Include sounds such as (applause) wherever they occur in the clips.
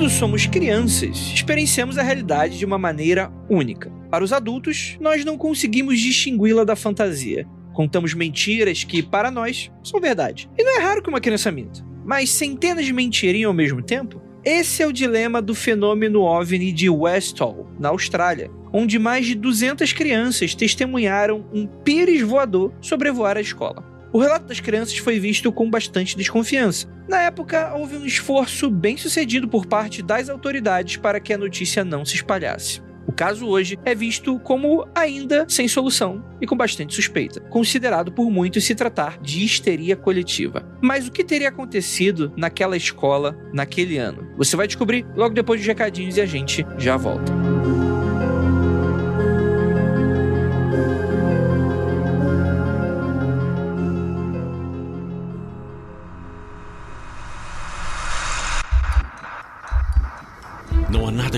Quando somos crianças, experienciamos a realidade de uma maneira única. Para os adultos, nós não conseguimos distingui-la da fantasia. Contamos mentiras que, para nós, são verdade. E não é raro que uma criança minta. Mas centenas de mentirinhas ao mesmo tempo? Esse é o dilema do fenômeno OVNI de Westall, na Austrália, onde mais de 200 crianças testemunharam um pires voador sobrevoar a escola. O relato das crianças foi visto com bastante desconfiança. Na época, houve um esforço bem sucedido por parte das autoridades para que a notícia não se espalhasse. O caso hoje é visto como ainda sem solução e com bastante suspeita, considerado por muitos se tratar de histeria coletiva. Mas o que teria acontecido naquela escola naquele ano? Você vai descobrir logo depois dos recadinhos e a gente já volta.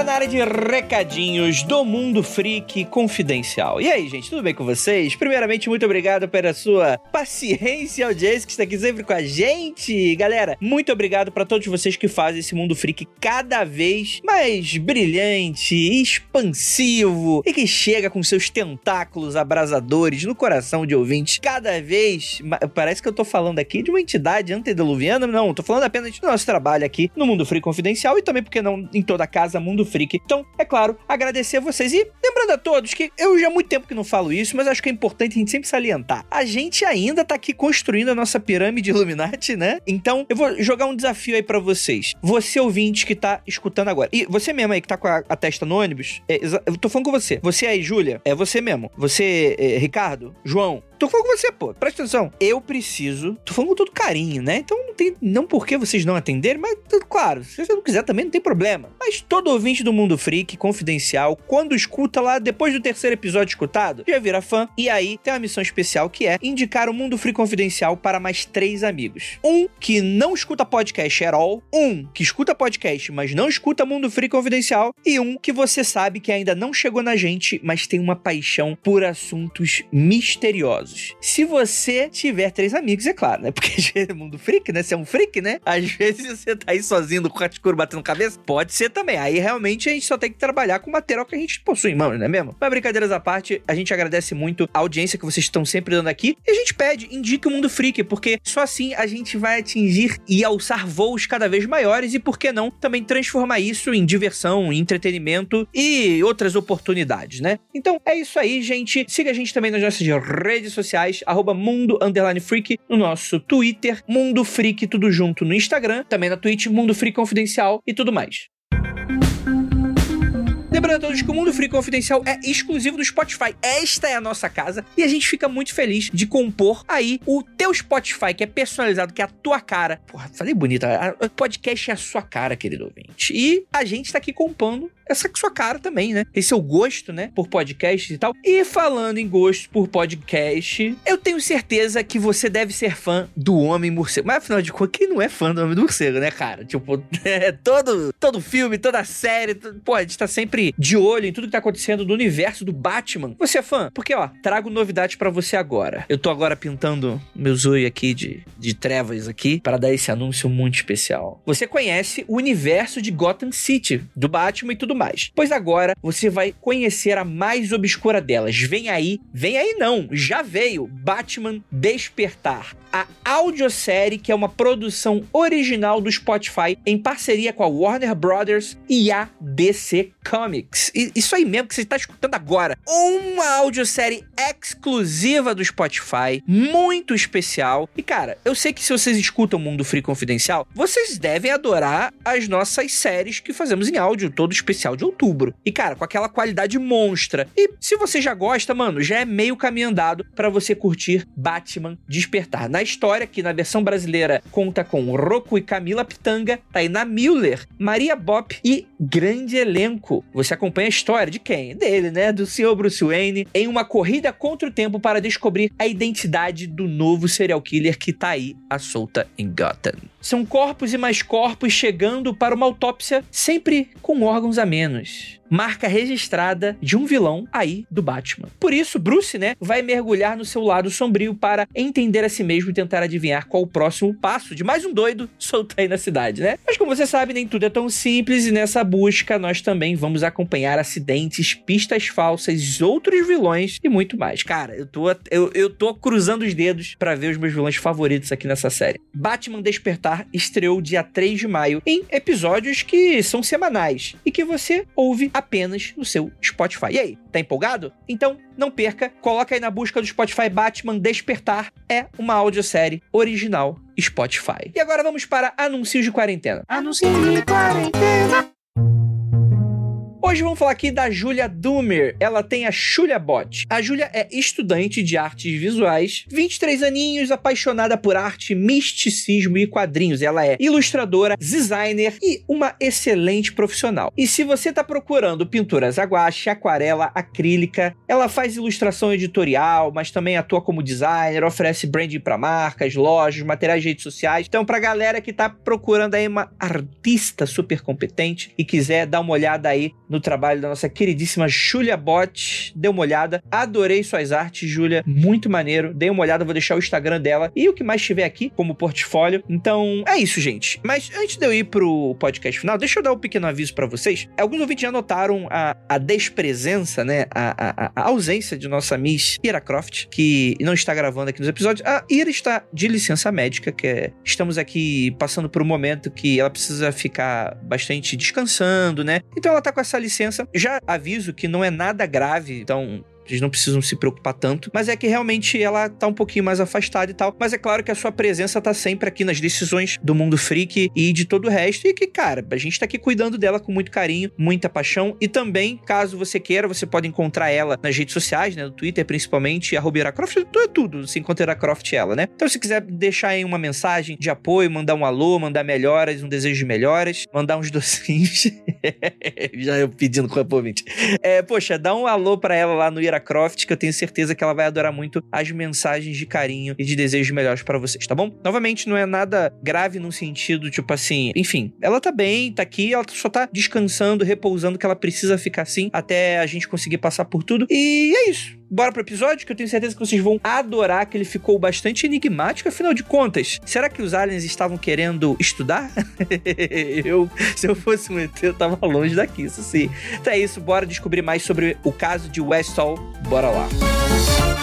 Agora na área de recadinhos do Mundo Freak Confidencial. E aí, gente, tudo bem com vocês? Primeiramente, muito obrigado pela sua paciência e audiência que está aqui sempre com a gente. Galera, muito obrigado para todos vocês que fazem esse Mundo Freak cada vez mais brilhante, expansivo e que chega com seus tentáculos abrasadores no coração de ouvintes cada vez. Parece que eu tô falando aqui de uma entidade antediluviana, não, tô falando apenas do nosso trabalho aqui no Mundo Freak Confidencial e também, porque não, em toda a casa Mundo Freak. Então, é claro, agradecer a vocês e lembrando a todos que eu já há muito tempo que não falo isso, mas acho que é importante a gente sempre salientar. A gente ainda tá aqui construindo a nossa pirâmide Illuminati, né? Então, eu vou jogar um desafio aí pra vocês. Você ouvinte que tá escutando agora. E você mesmo aí que tá com a, a testa no ônibus, é, eu tô falando com você. Você aí, Júlia, é você mesmo. Você, é, Ricardo, João, Tô falando com você, pô. Presta atenção. Eu preciso. Tô falando com todo carinho, né? Então não tem. Não porque vocês não atenderem, mas claro. Se você não quiser também, não tem problema. Mas todo ouvinte do Mundo Freak, confidencial, quando escuta lá, depois do terceiro episódio escutado, já vira fã. E aí tem uma missão especial que é indicar o Mundo Freak Confidencial para mais três amigos. Um que não escuta podcast at all. Um que escuta podcast, mas não escuta Mundo Freak Confidencial. E um que você sabe que ainda não chegou na gente, mas tem uma paixão por assuntos misteriosos. Se você tiver três amigos, é claro, né? (laughs) Porque é mundo freak, né? Você é um freak, né? Às vezes (laughs) você tá aí sozinho no quarto escuro batendo cabeça. Pode ser também. Aí realmente a gente só tem que trabalhar com o material que a gente possui em mãos, não é mesmo? Mas brincadeiras à parte, a gente agradece muito a audiência que vocês estão sempre dando aqui. E a gente pede, indique o Mundo Freak, porque só assim a gente vai atingir e alçar voos cada vez maiores e, por que não, também transformar isso em diversão, em entretenimento e outras oportunidades, né? Então é isso aí, gente. Siga a gente também nas nossas redes sociais, arroba Mundo Underline Freak, no nosso Twitter, Mundo Freak, tudo junto no Instagram, também na Twitch, Mundo Freak Confidencial e tudo mais. Lembrando a todos que o Mundo Free Confidencial é exclusivo do Spotify. Esta é a nossa casa e a gente fica muito feliz de compor aí o teu Spotify, que é personalizado, que é a tua cara. Porra, falei bonito. a- O podcast é a sua cara, querido ouvinte. E a gente tá aqui compondo essa sua cara também, né? Esse seu gosto, né? Por podcast e tal. E falando em gosto por podcast, eu tenho certeza que você deve ser fã do Homem Morcego. Mas afinal de contas, quem não é fã do Homem Morcego, né, cara? Tipo, (laughs) é, todo, todo filme, toda série, t- pô, a gente tá sempre de olho em tudo que tá acontecendo no universo do Batman. Você é fã? Porque, ó, trago novidades pra você agora. Eu tô agora pintando meu zoio aqui de, de trevas aqui para dar esse anúncio muito especial. Você conhece o universo de Gotham City, do Batman e tudo mais. Pois agora você vai conhecer a mais obscura delas. Vem aí, vem aí não, já veio Batman Despertar, a audiosérie que é uma produção original do Spotify em parceria com a Warner Brothers e a DC Comics. E isso aí mesmo que você está escutando agora. Uma audiosérie exclusiva do Spotify, muito especial. E cara, eu sei que se vocês escutam o Mundo Free Confidencial, vocês devem adorar as nossas séries que fazemos em áudio, todo especial de outubro. E cara, com aquela qualidade monstra. E se você já gosta, mano, já é meio caminho andado para você curtir Batman Despertar. Na história, que na versão brasileira conta com Roku e Camila Pitanga, Taina Müller, Maria Bop e grande elenco. Você acompanha a história de quem? Dele, né? Do senhor Bruce Wayne, em uma corrida contra o tempo para descobrir a identidade do novo serial killer que tá aí à solta em Gotham. São corpos e mais corpos chegando para uma autópsia, sempre com órgãos a menos marca registrada de um vilão aí do Batman. Por isso, Bruce, né, vai mergulhar no seu lado sombrio para entender a si mesmo e tentar adivinhar qual o próximo passo de mais um doido (laughs) solto aí na cidade, né? Mas como você sabe, nem tudo é tão simples e nessa busca nós também vamos acompanhar acidentes, pistas falsas, outros vilões e muito mais. Cara, eu tô, eu, eu tô cruzando os dedos para ver os meus vilões favoritos aqui nessa série. Batman Despertar estreou dia 3 de maio em episódios que são semanais e que você ouve apenas no seu Spotify. E aí, tá empolgado? Então, não perca, coloca aí na busca do Spotify Batman Despertar. É uma audiosérie original Spotify. E agora vamos para anúncios de quarentena. Anúncios de quarentena. Hoje vamos falar aqui da Julia Dumer. Ela tem a Julia Bot. A Julia é estudante de artes visuais, 23 aninhos, apaixonada por arte, misticismo e quadrinhos. Ela é ilustradora, designer e uma excelente profissional. E se você está procurando pinturas a guache, aquarela, acrílica, ela faz ilustração editorial, mas também atua como designer, oferece branding para marcas, lojas, materiais de redes sociais. Então, para galera que está procurando aí uma artista super competente e quiser dar uma olhada aí no trabalho da nossa queridíssima Julia Bot. Dê uma olhada. Adorei suas artes, Julia. Muito maneiro. Dê uma olhada, vou deixar o Instagram dela e o que mais tiver aqui como portfólio. Então, é isso, gente. Mas antes de eu ir pro podcast final, deixa eu dar um pequeno aviso para vocês. Alguns ouvintes já notaram a, a despresença, né? A, a, a, ausência de nossa Miss Ira Croft, que não está gravando aqui nos episódios. A Ira está de licença médica, que é, estamos aqui passando por um momento que ela precisa ficar bastante descansando, né? Então ela tá com essa licença licença. Já aviso que não é nada grave, então eles não precisam se preocupar tanto, mas é que realmente ela tá um pouquinho mais afastada e tal. Mas é claro que a sua presença tá sempre aqui nas decisões do mundo freak e de todo o resto. E que, cara, a gente tá aqui cuidando dela com muito carinho, muita paixão. E também, caso você queira, você pode encontrar ela nas redes sociais, né? No Twitter, principalmente, a Croft, é tudo, se encontra Croft ela, né? Então, se quiser deixar aí uma mensagem de apoio, mandar um alô, mandar melhoras, um desejo de melhoras, mandar uns docinhos. (laughs) Já eu pedindo com a ouvinte. É, poxa, dá um alô pra ela lá no Croft, que eu tenho certeza que ela vai adorar muito as mensagens de carinho e de desejos melhores para vocês, tá bom? Novamente, não é nada grave no sentido, tipo assim, enfim, ela tá bem, tá aqui, ela só tá descansando, repousando, que ela precisa ficar assim até a gente conseguir passar por tudo. E é isso. Bora pro episódio, que eu tenho certeza que vocês vão adorar, que ele ficou bastante enigmático, afinal de contas. Será que os aliens estavam querendo estudar? (laughs) eu, se eu fosse um ET, eu tava longe daqui, isso sim. Então é isso, bora descobrir mais sobre o caso de Westall. Bora lá. Música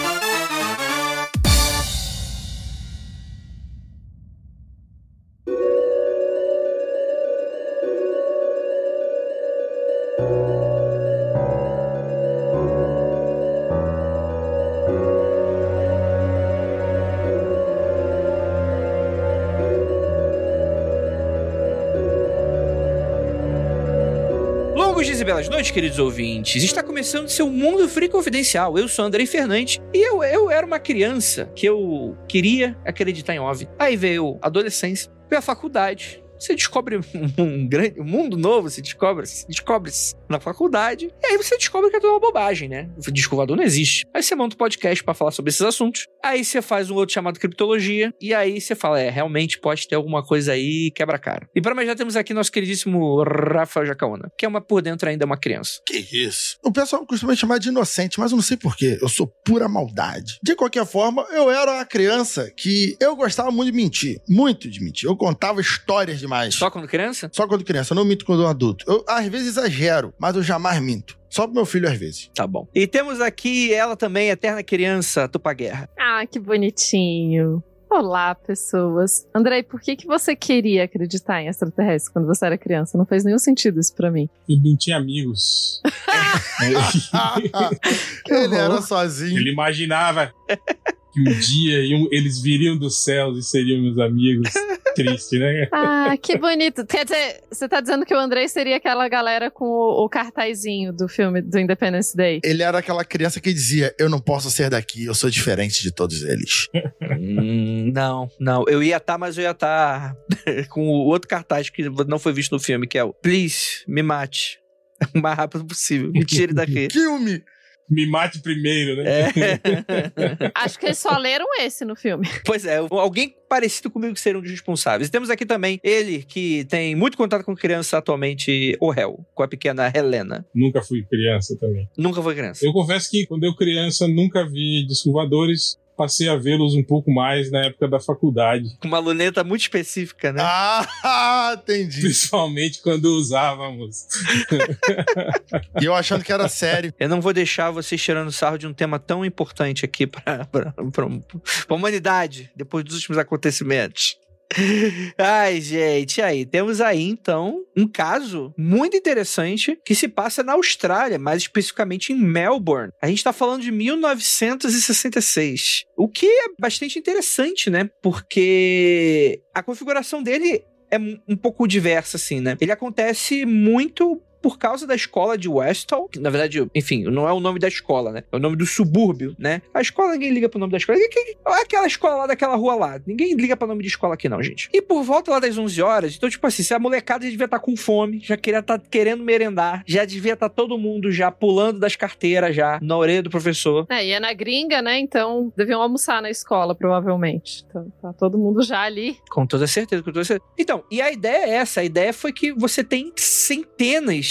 belas noites, queridos ouvintes. Está começando seu Mundo Free Confidencial. Eu sou Andrei Fernandes e eu, eu era uma criança que eu queria acreditar em OVNI. Aí veio a adolescência, veio a faculdade, você descobre (laughs) um, grande um mundo novo, você descobre, descobre na faculdade, e aí você descobre que é tudo uma bobagem, né? O descovador não existe. Aí você monta um podcast para falar sobre esses assuntos, aí você faz um outro chamado criptologia, e aí você fala, é, realmente pode ter alguma coisa aí quebra a cara. E para mais já temos aqui nosso queridíssimo Rafael Jacaona, que é uma por dentro ainda uma criança. Que isso? O pessoal costuma chamar de inocente, mas eu não sei porquê. Eu sou pura maldade. De qualquer forma, eu era uma criança que eu gostava muito de mentir. Muito de mentir. Eu contava histórias de demais. Só quando criança? Só quando criança. Eu não minto quando adulto. Eu, às vezes, exagero, mas eu jamais minto. Só pro meu filho, às vezes. Tá bom. E temos aqui ela também, eterna criança, Tupa Guerra. Ah, que bonitinho. Olá, pessoas. Andrei, por que, que você queria acreditar em extraterrestre quando você era criança? Não fez nenhum sentido isso pra mim. Ele não tinha amigos. (laughs) Ele era sozinho. Ele imaginava que um dia iam- eles viriam dos céus e seriam meus amigos. Triste, né? Ah, que bonito. Quer dizer, você tá dizendo que o Andrei seria aquela galera com o, o cartazinho do filme do Independence Day? Ele era aquela criança que dizia: Eu não posso ser daqui, eu sou diferente de todos eles. Hum, não, não. Eu ia estar, mas eu ia estar (laughs) com o outro cartaz que não foi visto no filme, que é o Please, me mate. O mais rápido possível. Me tire daqui. (laughs) Filme! Me mate primeiro, né? É. (laughs) Acho que eles só leram esse no filme. Pois é, alguém parecido comigo que seria um dos responsáveis. Temos aqui também ele, que tem muito contato com criança atualmente, o réu, com a pequena Helena. Nunca fui criança também. Nunca foi criança. Eu confesso que quando eu criança nunca vi discos voadores. Passei a vê-los um pouco mais na época da faculdade. Com uma luneta muito específica, né? Ah, (laughs) entendi. Principalmente quando usávamos. E eu achando que era sério. Eu não vou deixar vocês tirando sarro de um tema tão importante aqui pra, pra humanidade, depois dos últimos acontecimentos. (laughs) Ai, gente, aí? Temos aí, então, um caso muito interessante que se passa na Austrália, mais especificamente em Melbourne. A gente tá falando de 1966. O que é bastante interessante, né? Porque a configuração dele é um pouco diversa, assim, né? Ele acontece muito por causa da escola de Westall, que na verdade, enfim, não é o nome da escola, né? É o nome do subúrbio, né? A escola, ninguém liga pro nome da escola. É aquela escola lá daquela rua lá. Ninguém liga pro nome de escola aqui, não, gente. E por volta lá das 11 horas, então, tipo assim, se a molecada já devia estar com fome, já queria estar querendo merendar, já devia estar todo mundo já pulando das carteiras já, na orelha do professor. É, e é na gringa, né? Então deviam almoçar na escola, provavelmente. Então tá todo mundo já ali. Com toda certeza, com toda certeza. Então, e a ideia é essa. A ideia foi que você tem centenas.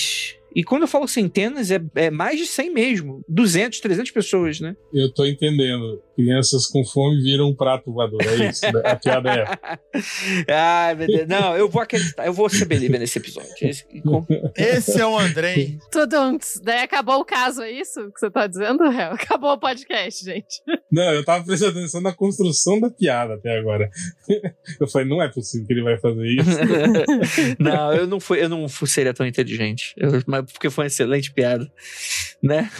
E quando eu falo centenas, é, é mais de 100 mesmo. 200, 300 pessoas, né? Eu tô entendendo. Crianças com fome viram um prato voador. É isso. né? A piada é. (laughs) Ai, meu Deus. Não, eu vou acreditar. Eu vou ser believer nesse episódio. Esse- com- Esse é o Andrei. (laughs) Tudo antes. Daí acabou o caso, é isso que você tá dizendo, Réu? (laughs) Acabou o podcast, gente. Não, eu tava prestando atenção na construção da piada até agora. Eu falei, não é possível que ele vai fazer isso. não, eu não, fui, eu não fui, seria tão inteligente. Eu- mas porque foi uma excelente piada, né?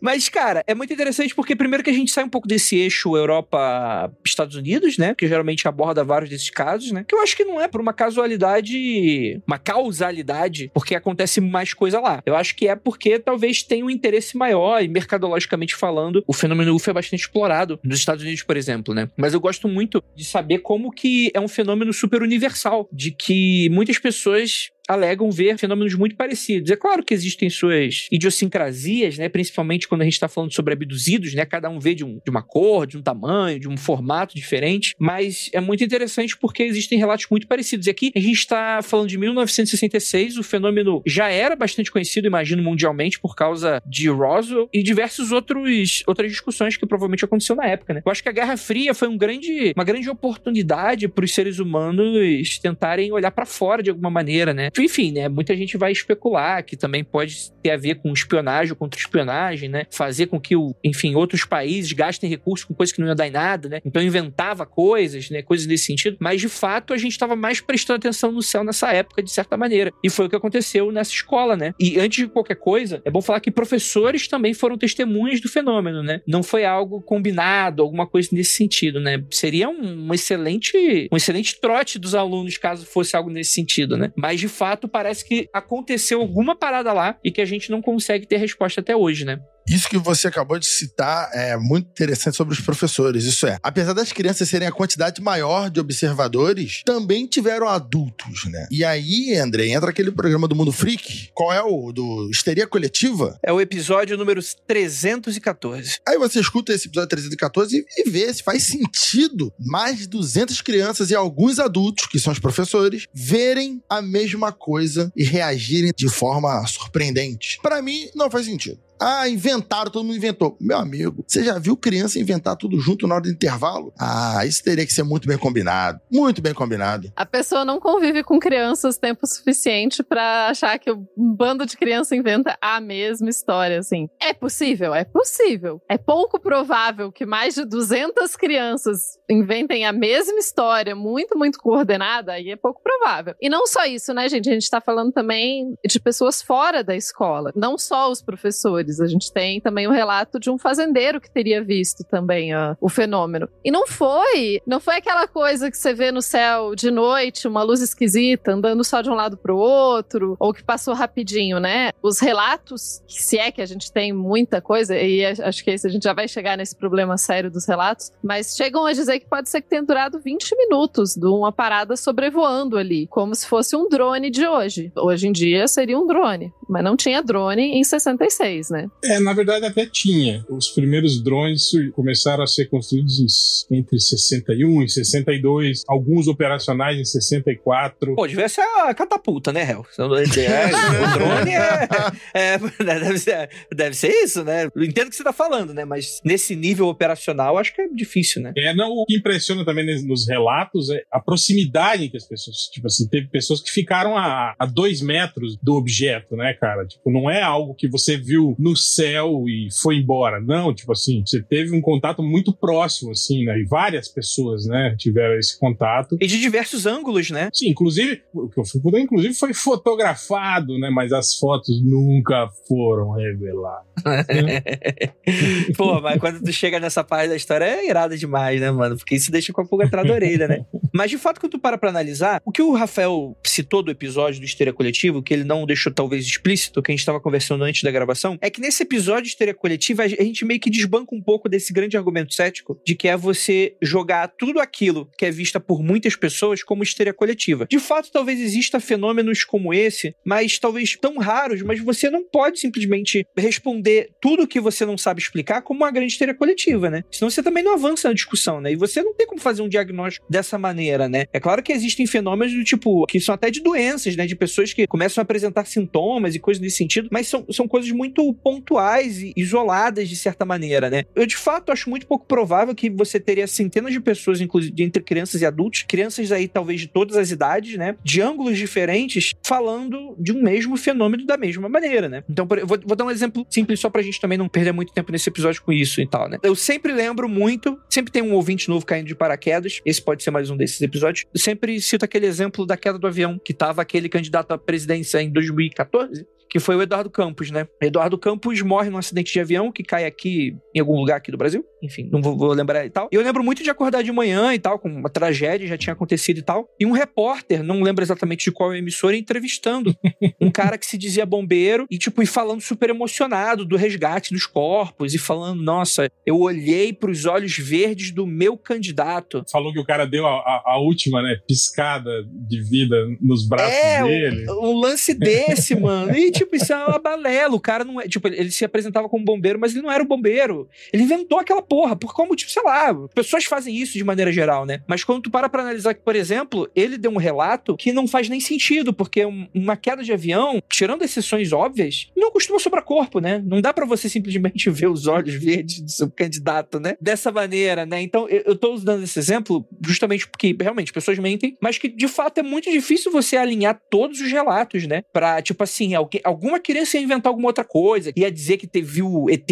Mas, cara, é muito interessante porque, primeiro, que a gente sai um pouco desse eixo Europa-Estados Unidos, né? Que geralmente aborda vários desses casos, né? Que eu acho que não é por uma casualidade, uma causalidade, porque acontece mais coisa lá. Eu acho que é porque talvez tenha um interesse maior e, mercadologicamente falando, o fenômeno UFO é bastante explorado nos Estados Unidos, por exemplo, né? Mas eu gosto muito de saber como que é um fenômeno super universal, de que muitas pessoas alegam ver fenômenos muito parecidos. É claro que existem suas idiosincrasias, né? Principalmente quando a gente está falando sobre abduzidos, né? Cada um vê de, um, de uma cor, de um tamanho, de um formato diferente. Mas é muito interessante porque existem relatos muito parecidos. E aqui a gente está falando de 1966, o fenômeno já era bastante conhecido, imagino, mundialmente, por causa de Roswell e diversos outros outras discussões que provavelmente aconteceu na época, né? Eu acho que a Guerra Fria foi um grande, uma grande oportunidade para os seres humanos tentarem olhar para fora de alguma maneira, né? Enfim, né? Muita gente vai especular que também pode ter a ver com espionagem ou contra-espionagem, né? Fazer com que, o, enfim, outros países gastem recursos com coisas que não iam dar em nada, né? Então inventava coisas, né? Coisas nesse sentido. Mas de fato a gente estava mais prestando atenção no céu nessa época, de certa maneira. E foi o que aconteceu nessa escola, né? E antes de qualquer coisa, é bom falar que professores também foram testemunhas do fenômeno, né? Não foi algo combinado, alguma coisa nesse sentido, né? Seria um excelente, um excelente trote dos alunos caso fosse algo nesse sentido, né? Mas de fato parece que aconteceu alguma parada lá e que a gente não consegue ter resposta até hoje, né? Isso que você acabou de citar é muito interessante sobre os professores. Isso é, apesar das crianças serem a quantidade maior de observadores, também tiveram adultos, né? E aí, André, entra aquele programa do Mundo Freak. Qual é o do Histeria Coletiva? É o episódio número 314. Aí você escuta esse episódio 314 e, e vê se faz sentido mais de 200 crianças e alguns adultos, que são os professores, verem a mesma coisa e reagirem de forma surpreendente. Pra mim, não faz sentido. Ah, inventaram, todo mundo inventou. Meu amigo, você já viu criança inventar tudo junto na hora do intervalo? Ah, isso teria que ser muito bem combinado. Muito bem combinado. A pessoa não convive com crianças tempo suficiente pra achar que um bando de criança inventa a mesma história, assim. É possível? É possível. É pouco provável que mais de 200 crianças inventem a mesma história, muito, muito coordenada, aí é pouco provável. E não só isso, né, gente? A gente tá falando também de pessoas fora da escola, não só os professores. A gente tem também o relato de um fazendeiro que teria visto também o fenômeno. E não foi, não foi aquela coisa que você vê no céu de noite, uma luz esquisita, andando só de um lado pro outro, ou que passou rapidinho, né? Os relatos, se é que a gente tem muita coisa, e acho que esse a gente já vai chegar nesse problema sério dos relatos, mas chegam a dizer que pode ser que tenha durado 20 minutos de uma parada sobrevoando ali, como se fosse um drone de hoje. Hoje em dia seria um drone, mas não tinha drone em 66, né? É, na verdade até tinha. Os primeiros drones começaram a ser construídos entre 61 e 62, alguns operacionais em 64. Pô, devia ser a catapulta, né, Hel? o drone é, (laughs) é, deve, ser, deve ser isso, né? Eu entendo o que você tá falando, né? Mas nesse nível operacional, acho que é difícil, né? É, não, o que impressiona também nos relatos é a proximidade que as pessoas, tipo assim, teve pessoas que ficaram a, a dois metros do objeto, né, cara? Tipo, não é algo que você viu no céu e foi embora. Não, tipo assim, você teve um contato muito próximo, assim, né? E várias pessoas, né, tiveram esse contato. E de diversos ângulos, né? Sim, inclusive, o que eu fui poder, inclusive, foi fotografado, né? Mas as fotos nunca foram reveladas. (laughs) Pô, mas quando tu chega nessa parte da história é irada demais, né, mano? Porque isso deixa com a pulga atrás da orelha, né? (laughs) Mas de fato, quando tu para pra analisar, o que o Rafael citou do episódio do Histeria Coletivo, que ele não deixou talvez explícito, que a gente tava conversando antes da gravação, é que nesse episódio de Histeria Coletiva a gente meio que desbanca um pouco desse grande argumento cético de que é você jogar tudo aquilo que é vista por muitas pessoas como histeria coletiva. De fato, talvez exista fenômenos como esse, mas talvez tão raros, mas você não pode simplesmente responder tudo que você não sabe explicar como uma grande histeria coletiva, né? Senão você também não avança na discussão, né? E você não tem como fazer um diagnóstico dessa maneira, né? É claro que existem fenômenos do tipo, que são até de doenças, né? De pessoas que começam a apresentar sintomas e coisas nesse sentido, mas são, são coisas muito pontuais e isoladas de certa maneira, né? Eu de fato acho muito pouco provável que você teria centenas de pessoas, inclusive entre crianças e adultos, crianças aí talvez de todas as idades, né? De ângulos diferentes, falando de um mesmo fenômeno da mesma maneira, né? Então, por, vou, vou dar um exemplo simples só pra gente também não perder muito tempo nesse episódio com isso e tal, né? Eu sempre lembro muito, sempre tem um ouvinte novo caindo de paraquedas, esse pode ser mais um desses episódios. Eu sempre cito aquele exemplo da queda do avião, que tava aquele candidato à presidência em 2014, que foi o Eduardo Campos, né? Eduardo Campos morre num acidente de avião que cai aqui em algum lugar aqui do Brasil. Enfim, não vou, vou, lembrar e tal. E eu lembro muito de acordar de manhã e tal, com uma tragédia já tinha acontecido e tal. E um repórter, não lembro exatamente de qual emissora, entrevistando (laughs) um cara que se dizia bombeiro e, tipo, e falando super emocionado do resgate dos corpos e falando: Nossa, eu olhei para os olhos verdes do meu candidato. Falou que o cara deu a, a, a última, né, piscada de vida nos braços é, dele. Um, um lance desse, mano. E, tipo, isso é uma balela. O cara não é. Tipo, ele se apresentava como bombeiro, mas ele não era um bombeiro. Ele inventou aquela porra. Por como, tipo, sei lá, pessoas fazem isso de maneira geral, né? Mas quando tu para pra analisar que, por exemplo, ele deu um relato que não faz nem sentido, porque uma queda de avião, tirando exceções óbvias, não costuma sobrar corpo, né? Não dá para você simplesmente (laughs) ver os olhos verdes do seu candidato, né? Dessa maneira, né? Então, eu, eu tô usando esse exemplo justamente porque, realmente, pessoas mentem, mas que, de fato, é muito difícil você alinhar todos os relatos, né? Pra, tipo assim, alguém, alguma criança ia inventar alguma outra coisa, ia dizer que te, viu ET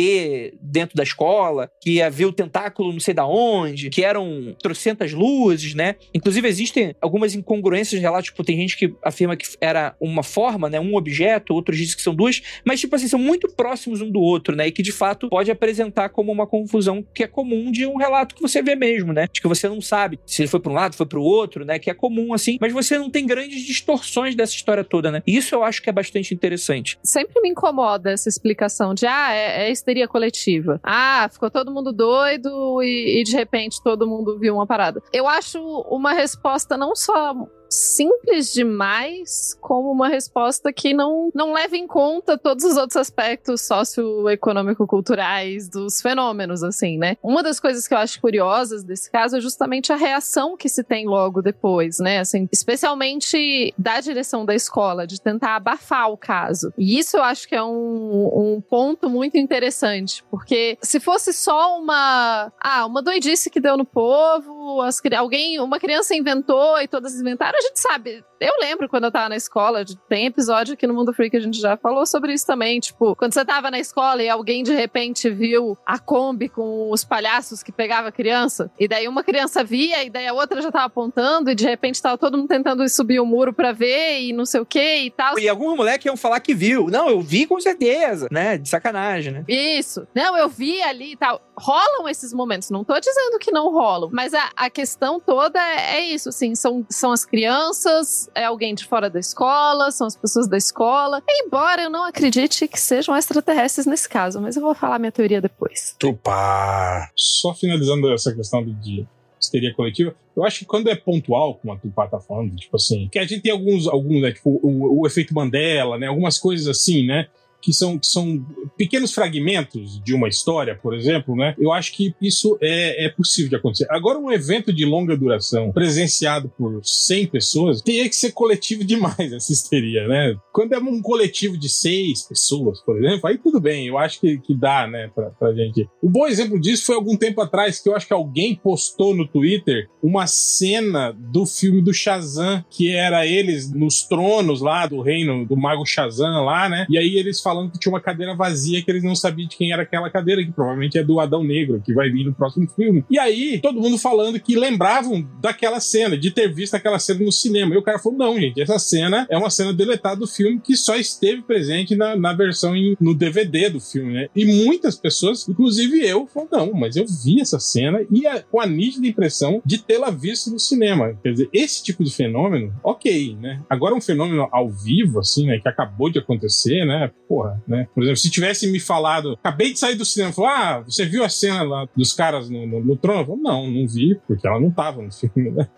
dentro da escola, que ia ver o tentáculo não sei da onde, que eram trocentas luzes, né? Inclusive, existem algumas incongruências no relato, tipo, tem gente que afirma que era uma forma, né? Um objeto, outros dizem que são duas, mas, tipo assim, são muito próximos um do outro, né? E que, de fato, pode apresentar como uma confusão que é comum de um relato que você vê mesmo, né? De que você não sabe se ele foi para um lado, foi para o outro, né? Que é comum, assim, mas você não tem grandes distorções dessa história toda, né? E isso eu acho que é bastante interessante. Sempre me incomoda essa explicação de, ah, é, é histeria coletiva. Ah, ficou todo mundo doido e, e de repente todo mundo viu uma parada. Eu acho uma resposta não só simples demais como uma resposta que não, não leva em conta todos os outros aspectos socioeconômico-culturais dos fenômenos, assim, né? Uma das coisas que eu acho curiosas desse caso é justamente a reação que se tem logo depois, né? Assim, especialmente da direção da escola, de tentar abafar o caso. E isso eu acho que é um, um ponto muito interessante, porque se fosse só uma, ah, uma doidice que deu no povo, as, alguém, uma criança inventou e todas inventaram, a gente sabe. Eu lembro quando eu tava na escola, tem episódio aqui no Mundo Freak que a gente já falou sobre isso também. Tipo, quando você tava na escola e alguém de repente viu a Kombi com os palhaços que pegava a criança, e daí uma criança via, e daí a outra já tava apontando, e de repente tava todo mundo tentando subir o muro pra ver, e não sei o que e tal. E alguns moleques iam falar que viu. Não, eu vi com certeza, né? De sacanagem, né? Isso. Não, eu vi ali e tal. Rolam esses momentos, não tô dizendo que não rolam, mas a, a questão toda é, é isso, assim, são, são as crianças, é alguém de fora da escola, são as pessoas da escola. Embora eu não acredite que sejam extraterrestres nesse caso, mas eu vou falar minha teoria depois. Tupá! Só finalizando essa questão de histeria coletiva, eu acho que quando é pontual, como a Tupá tá falando, tipo assim, que a gente tem alguns, alguns né, tipo, o, o efeito Mandela, né, algumas coisas assim, né, que são, que são pequenos fragmentos de uma história, por exemplo, né? Eu acho que isso é, é possível de acontecer. Agora, um evento de longa duração, presenciado por 100 pessoas, teria que ser coletivo demais essa histeria, né? Quando é um coletivo de seis pessoas, por exemplo, aí tudo bem, eu acho que, que dá, né, pra, pra gente. Um bom exemplo disso foi algum tempo atrás que eu acho que alguém postou no Twitter uma cena do filme do Shazam, que era eles nos tronos lá do reino do mago Shazam lá, né? E aí eles falando que tinha uma cadeira vazia que eles não sabiam de quem era aquela cadeira, que provavelmente é do Adão Negro, que vai vir no próximo filme. E aí, todo mundo falando que lembravam daquela cena, de ter visto aquela cena no cinema. E o cara falou: não, gente, essa cena é uma cena deletada do filme que só esteve presente na, na versão em, no DVD do filme, né? E muitas pessoas, inclusive eu, falaram: não, mas eu vi essa cena e a, com a nítida impressão de tê-la visto no cinema. Quer dizer, esse tipo de fenômeno, ok, né? Agora um fenômeno ao vivo, assim, né, que acabou de acontecer, né? Pô, porra, né? Por exemplo, se tivesse me falado, acabei de sair do cinema, falou, ah, você viu a cena lá dos caras no, no, no trono? Eu falei, não, não vi, porque ela não tava no filme, né?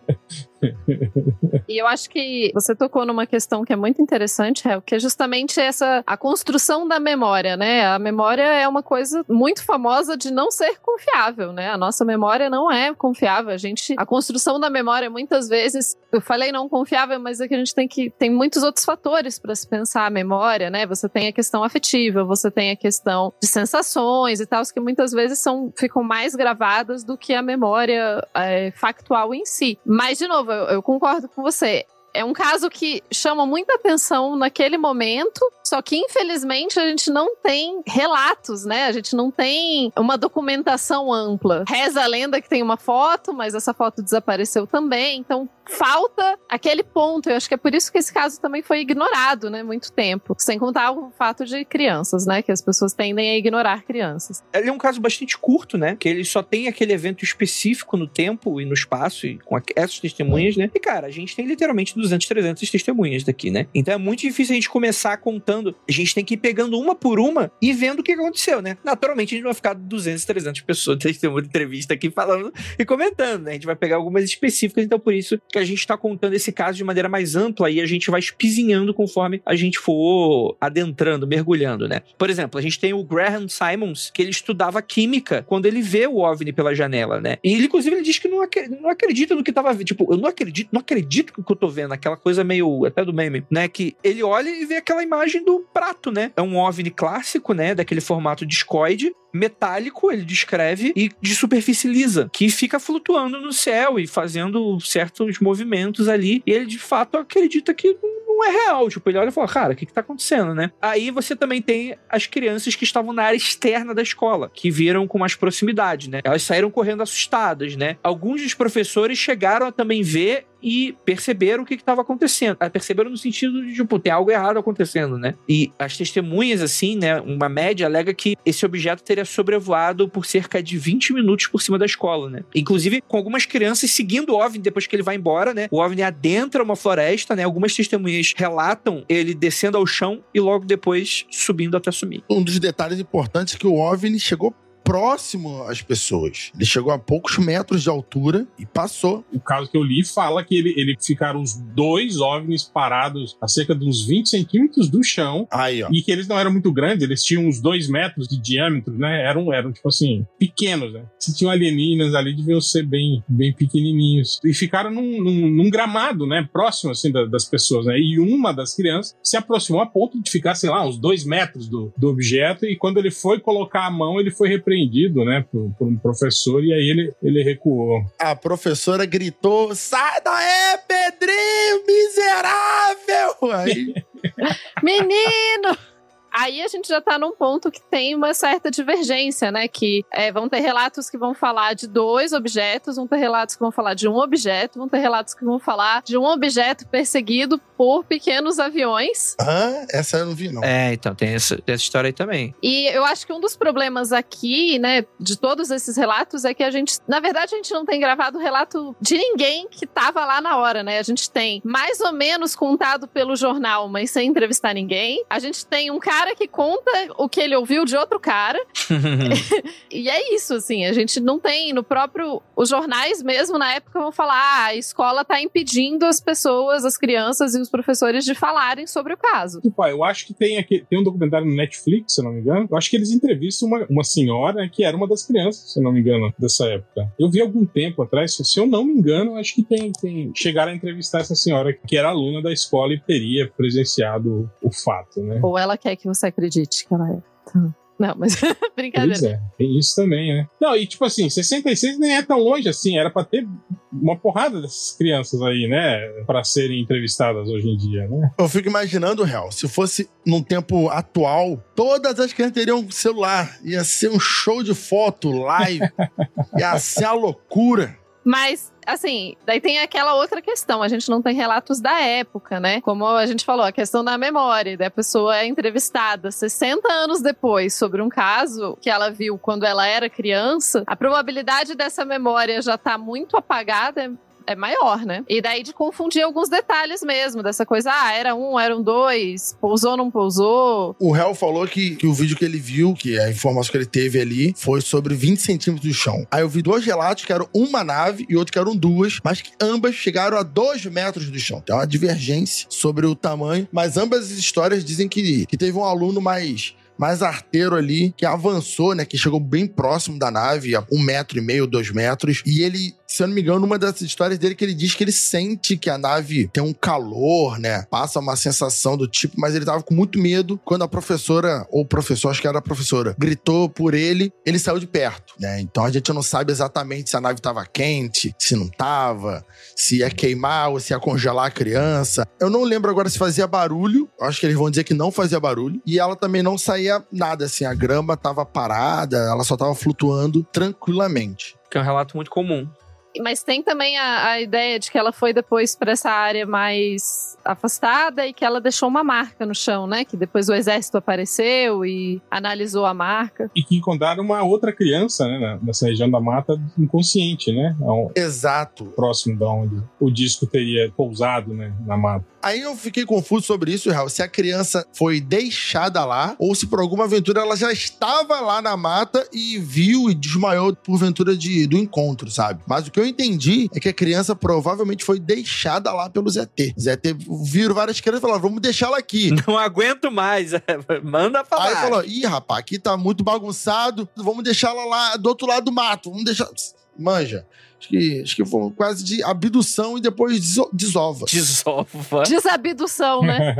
E eu acho que você tocou numa questão que é muito interessante, é que é justamente essa a construção da memória, né? A memória é uma coisa muito famosa de não ser confiável, né? A nossa memória não é confiável. A gente, a construção da memória muitas vezes, eu falei não confiável, mas é que a gente tem que tem muitos outros fatores para se pensar a memória, né? Você tem a questão afetiva, você tem a questão de sensações e tal, que muitas vezes são ficam mais gravadas do que a memória é, factual em si. Mas de novo novo, eu, eu concordo com você. É um caso que chama muita atenção naquele momento, só que infelizmente a gente não tem relatos, né? A gente não tem uma documentação ampla. Reza a lenda que tem uma foto, mas essa foto desapareceu também. Então falta aquele ponto. Eu acho que é por isso que esse caso também foi ignorado, né? Muito tempo. Sem contar o fato de crianças, né? Que as pessoas tendem a ignorar crianças. Ele é um caso bastante curto, né? Que ele só tem aquele evento específico no tempo e no espaço e com essas testemunhas, né? E cara, a gente tem literalmente 200, 300 testemunhas daqui, né? Então é muito difícil a gente começar contando. A gente tem que ir pegando uma por uma e vendo o que aconteceu, né? Naturalmente a gente vai ficar 200, 300 pessoas (laughs) testemunha de entrevista aqui falando e comentando, né? A gente vai pegar algumas específicas, então por isso que a gente está contando esse caso de maneira mais ampla e a gente vai espizinhando conforme a gente for adentrando, mergulhando, né? Por exemplo, a gente tem o Graham Simons, que ele estudava química quando ele vê o OVNI pela janela, né? E ele, inclusive, ele diz que não, ac não acredita no que tava Tipo, eu não acredito, não acredito no que eu tô vendo, aquela coisa meio até do meme, né? Que ele olha e vê aquela imagem do prato, né? É um OVNI clássico, né? Daquele formato discoide, metálico, ele descreve, e de superfície lisa, que fica flutuando no céu e fazendo certos movimentos ali. E ele de fato acredita que não é real. Tipo, ele olha e fala, cara, o que, que tá acontecendo, né? Aí você também tem as crianças que estavam na área externa da escola, que viram com mais proximidade, né? Elas saíram correndo assustadas, né? Alguns dos professores chegaram a também ver e perceberam o que estava acontecendo. Ah, perceberam no sentido de, tipo, tem algo errado acontecendo, né? E as testemunhas, assim, né, uma média alega que esse objeto teria sobrevoado por cerca de 20 minutos por cima da escola, né? Inclusive, com algumas crianças seguindo o OVNI depois que ele vai embora, né? O OVNI adentra uma floresta, né? Algumas testemunhas relatam ele descendo ao chão e logo depois subindo até sumir. Um dos detalhes importantes é que o OVNI chegou próximo às pessoas. Ele chegou a poucos metros de altura e passou. O caso que eu li fala que ele, ele ficaram os dois OVNIs parados a cerca de uns 20 centímetros do chão Aí, ó. e que eles não eram muito grandes, eles tinham uns dois metros de diâmetro, né? Eram, eram tipo assim, pequenos, né? Se tinham alienígenas ali, deviam ser bem, bem pequenininhos. E ficaram num, num- num gramado, né? Próximo, assim, da- das pessoas, né? E uma das crianças se aproximou a ponto de ficar, sei lá, uns dois metros do, do objeto. E quando ele foi colocar a mão, ele foi repreendido, né? Por, por um professor. E aí ele, ele recuou. A professora gritou: sai daí, Pedrinho, miserável! Aí, (laughs) Menino! Aí a gente já tá num ponto que tem uma certa divergência, né? Que é, vão ter relatos que vão falar de dois objetos, vão ter relatos que vão falar de um objeto, vão ter relatos que vão falar de um objeto perseguido por pequenos aviões. hã? Essa eu não vi, não. É, então, tem essa, essa história aí também. E eu acho que um dos problemas aqui, né, de todos esses relatos é que a gente, na verdade, a gente não tem gravado relato de ninguém que tava lá na hora, né? A gente tem mais ou menos contado pelo jornal, mas sem entrevistar ninguém. A gente tem um cara que conta o que ele ouviu de outro cara. (laughs) E é isso, assim, a gente não tem no próprio. Os jornais mesmo, na época, vão falar: ah, a escola tá impedindo as pessoas, as crianças e os professores de falarem sobre o caso. Tipo, ah, eu acho que tem aqui, tem um documentário no Netflix, se eu não me engano. Eu acho que eles entrevistam uma, uma senhora que era uma das crianças, se eu não me engano, dessa época. Eu vi algum tempo atrás, se eu não me engano, acho que tem, tem. Chegaram a entrevistar essa senhora que era aluna da escola e teria presenciado o fato, né? Ou ela quer que você acredite que ela é. Tá. Não, mas (laughs) brincadeira. Pois é, tem isso também, né? Não, e tipo assim, 66 nem é tão longe assim, era pra ter uma porrada dessas crianças aí, né? Pra serem entrevistadas hoje em dia, né? Eu fico imaginando, real, se fosse num tempo atual, todas as crianças teriam celular. Ia ser um show de foto, live. (laughs) ia ser a loucura. Mas, assim, daí tem aquela outra questão. A gente não tem relatos da época, né? Como a gente falou, a questão da memória. Da pessoa é entrevistada 60 anos depois sobre um caso que ela viu quando ela era criança. A probabilidade dessa memória já tá muito apagada. É- maior, né? E daí de confundir alguns detalhes mesmo, dessa coisa, ah, era um, eram dois, pousou, não pousou. O réu falou que, que o vídeo que ele viu, que a informação que ele teve ali, foi sobre 20 centímetros do chão. Aí eu vi dois relatos que eram uma nave e outro que eram duas, mas que ambas chegaram a 2 metros do chão. Tem uma divergência sobre o tamanho, mas ambas as histórias dizem que, que teve um aluno mais mais arteiro ali, que avançou, né? Que chegou bem próximo da nave, a um metro e meio, dois metros. E ele, se eu não me engano, uma das histórias dele que ele diz que ele sente que a nave tem um calor, né? Passa uma sensação do tipo, mas ele tava com muito medo quando a professora, ou professor, acho que era a professora, gritou por ele, ele saiu de perto, né? Então a gente não sabe exatamente se a nave tava quente, se não tava, se ia queimar ou se ia congelar a criança. Eu não lembro agora se fazia barulho, acho que eles vão dizer que não fazia barulho. E ela também não saía nada, assim, a grama tava parada, ela só tava flutuando tranquilamente. Que é um relato muito comum. Mas tem também a, a ideia de que ela foi depois para essa área mais afastada e que ela deixou uma marca no chão, né? Que depois o exército apareceu e analisou a marca. E que encontraram uma outra criança, né? na- Nessa região da mata, inconsciente, né? Ao- Exato. Próximo da onde o disco teria pousado, né? Na mata. Aí eu fiquei confuso sobre isso, Real. Se a criança foi deixada lá ou se por alguma aventura ela já estava lá na mata e viu e desmaiou por ventura de, do encontro, sabe? Mas o que eu entendi é que a criança provavelmente foi deixada lá pelo ZT. ZT viram várias crianças e falaram: vamos deixar ela aqui. (laughs) Não aguento mais. (laughs) Manda pra Aí falou: ih, rapaz, aqui tá muito bagunçado, vamos deixar ela lá do outro lado do mato, vamos deixar. Manja. Acho que, acho que foi quase de abdução e depois deso- desova. Desova. Desabdução, né?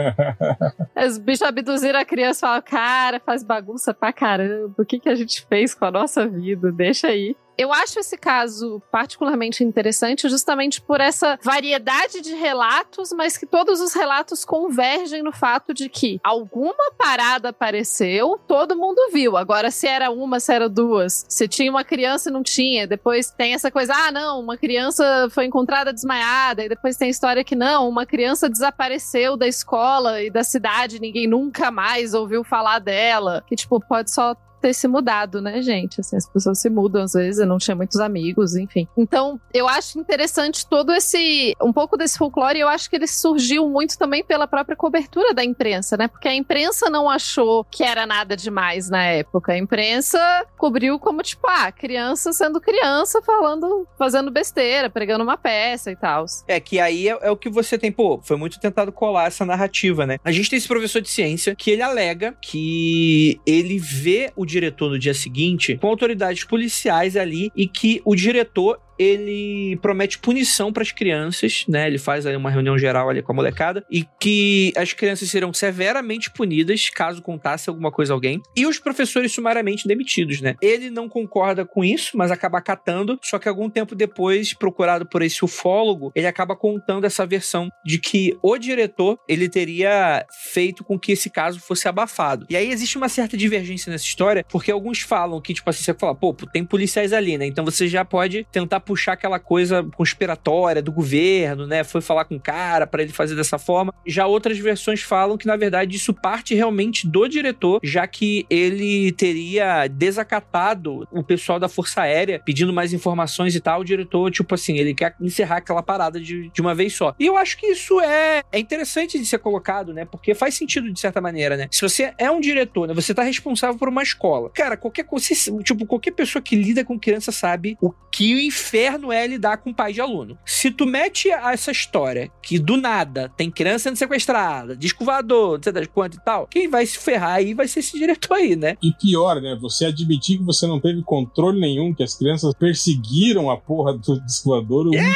(laughs) Os bichos abduziram a criança e falaram: Cara, faz bagunça pra caramba. O que, que a gente fez com a nossa vida? Deixa aí. Eu acho esse caso particularmente interessante justamente por essa variedade de relatos, mas que todos os relatos convergem no fato de que alguma parada apareceu, todo mundo viu. Agora, se era uma, se era duas, se tinha uma criança e não tinha, depois tem essa coisa, ah, não, uma criança foi encontrada desmaiada, e depois tem a história que não, uma criança desapareceu da escola e da cidade, ninguém nunca mais ouviu falar dela. Que, tipo, pode só ter se mudado, né, gente? Assim, as pessoas se mudam às vezes, eu não tinha muitos amigos, enfim. Então, eu acho interessante todo esse. Um pouco desse folclore, eu acho que ele surgiu muito também pela própria cobertura da imprensa, né? Porque a imprensa não achou que era nada demais na época. A imprensa cobriu como, tipo, ah, criança sendo criança, falando, fazendo besteira, pregando uma peça e tal. É que aí é, é, o que você tem, pô, foi muito tentado colar essa narrativa, né? A gente tem esse professor de ciência que ele alega que ele vê o diretor no dia seguinte com autoridades policiais ali e que o diretor ele promete punição para as crianças, né? Ele faz aí uma reunião geral ali com a molecada e que as crianças serão severamente punidas caso contasse alguma coisa a alguém e os professores sumariamente demitidos, né? Ele não concorda com isso, mas acaba catando, só que algum tempo depois, procurado por esse ufólogo, ele acaba contando essa versão de que o diretor, ele teria feito com que esse caso fosse abafado. E aí existe uma certa divergência nessa história, porque alguns falam que, tipo assim, você fala, pô, tem policiais ali, né? Então você já pode tentar puxar aquela coisa conspiratória do governo, né? Foi falar com o cara para ele fazer dessa forma. Já outras versões falam que, na verdade, isso parte realmente do diretor, já que ele teria desacatado o pessoal da Força Aérea pedindo mais informações e tal. O diretor, tipo assim, ele quer encerrar aquela parada de, de uma vez só. E eu acho que isso é, é interessante de ser colocado, né? Porque faz sentido de certa maneira, né? Se você é um diretor, né? Você tá responsável por uma escola. Cara, qualquer coisa, tipo, qualquer pessoa que lida com criança sabe o que o inferno inferno é lidar com pai de aluno. Se tu mete essa história que do nada tem criança sendo sequestrada, disco voador, não sei das quantas e tal, quem vai se ferrar aí vai ser esse diretor aí, né? E pior, né? Você admitir que você não teve controle nenhum, que as crianças perseguiram a porra do disco voador. Yeah!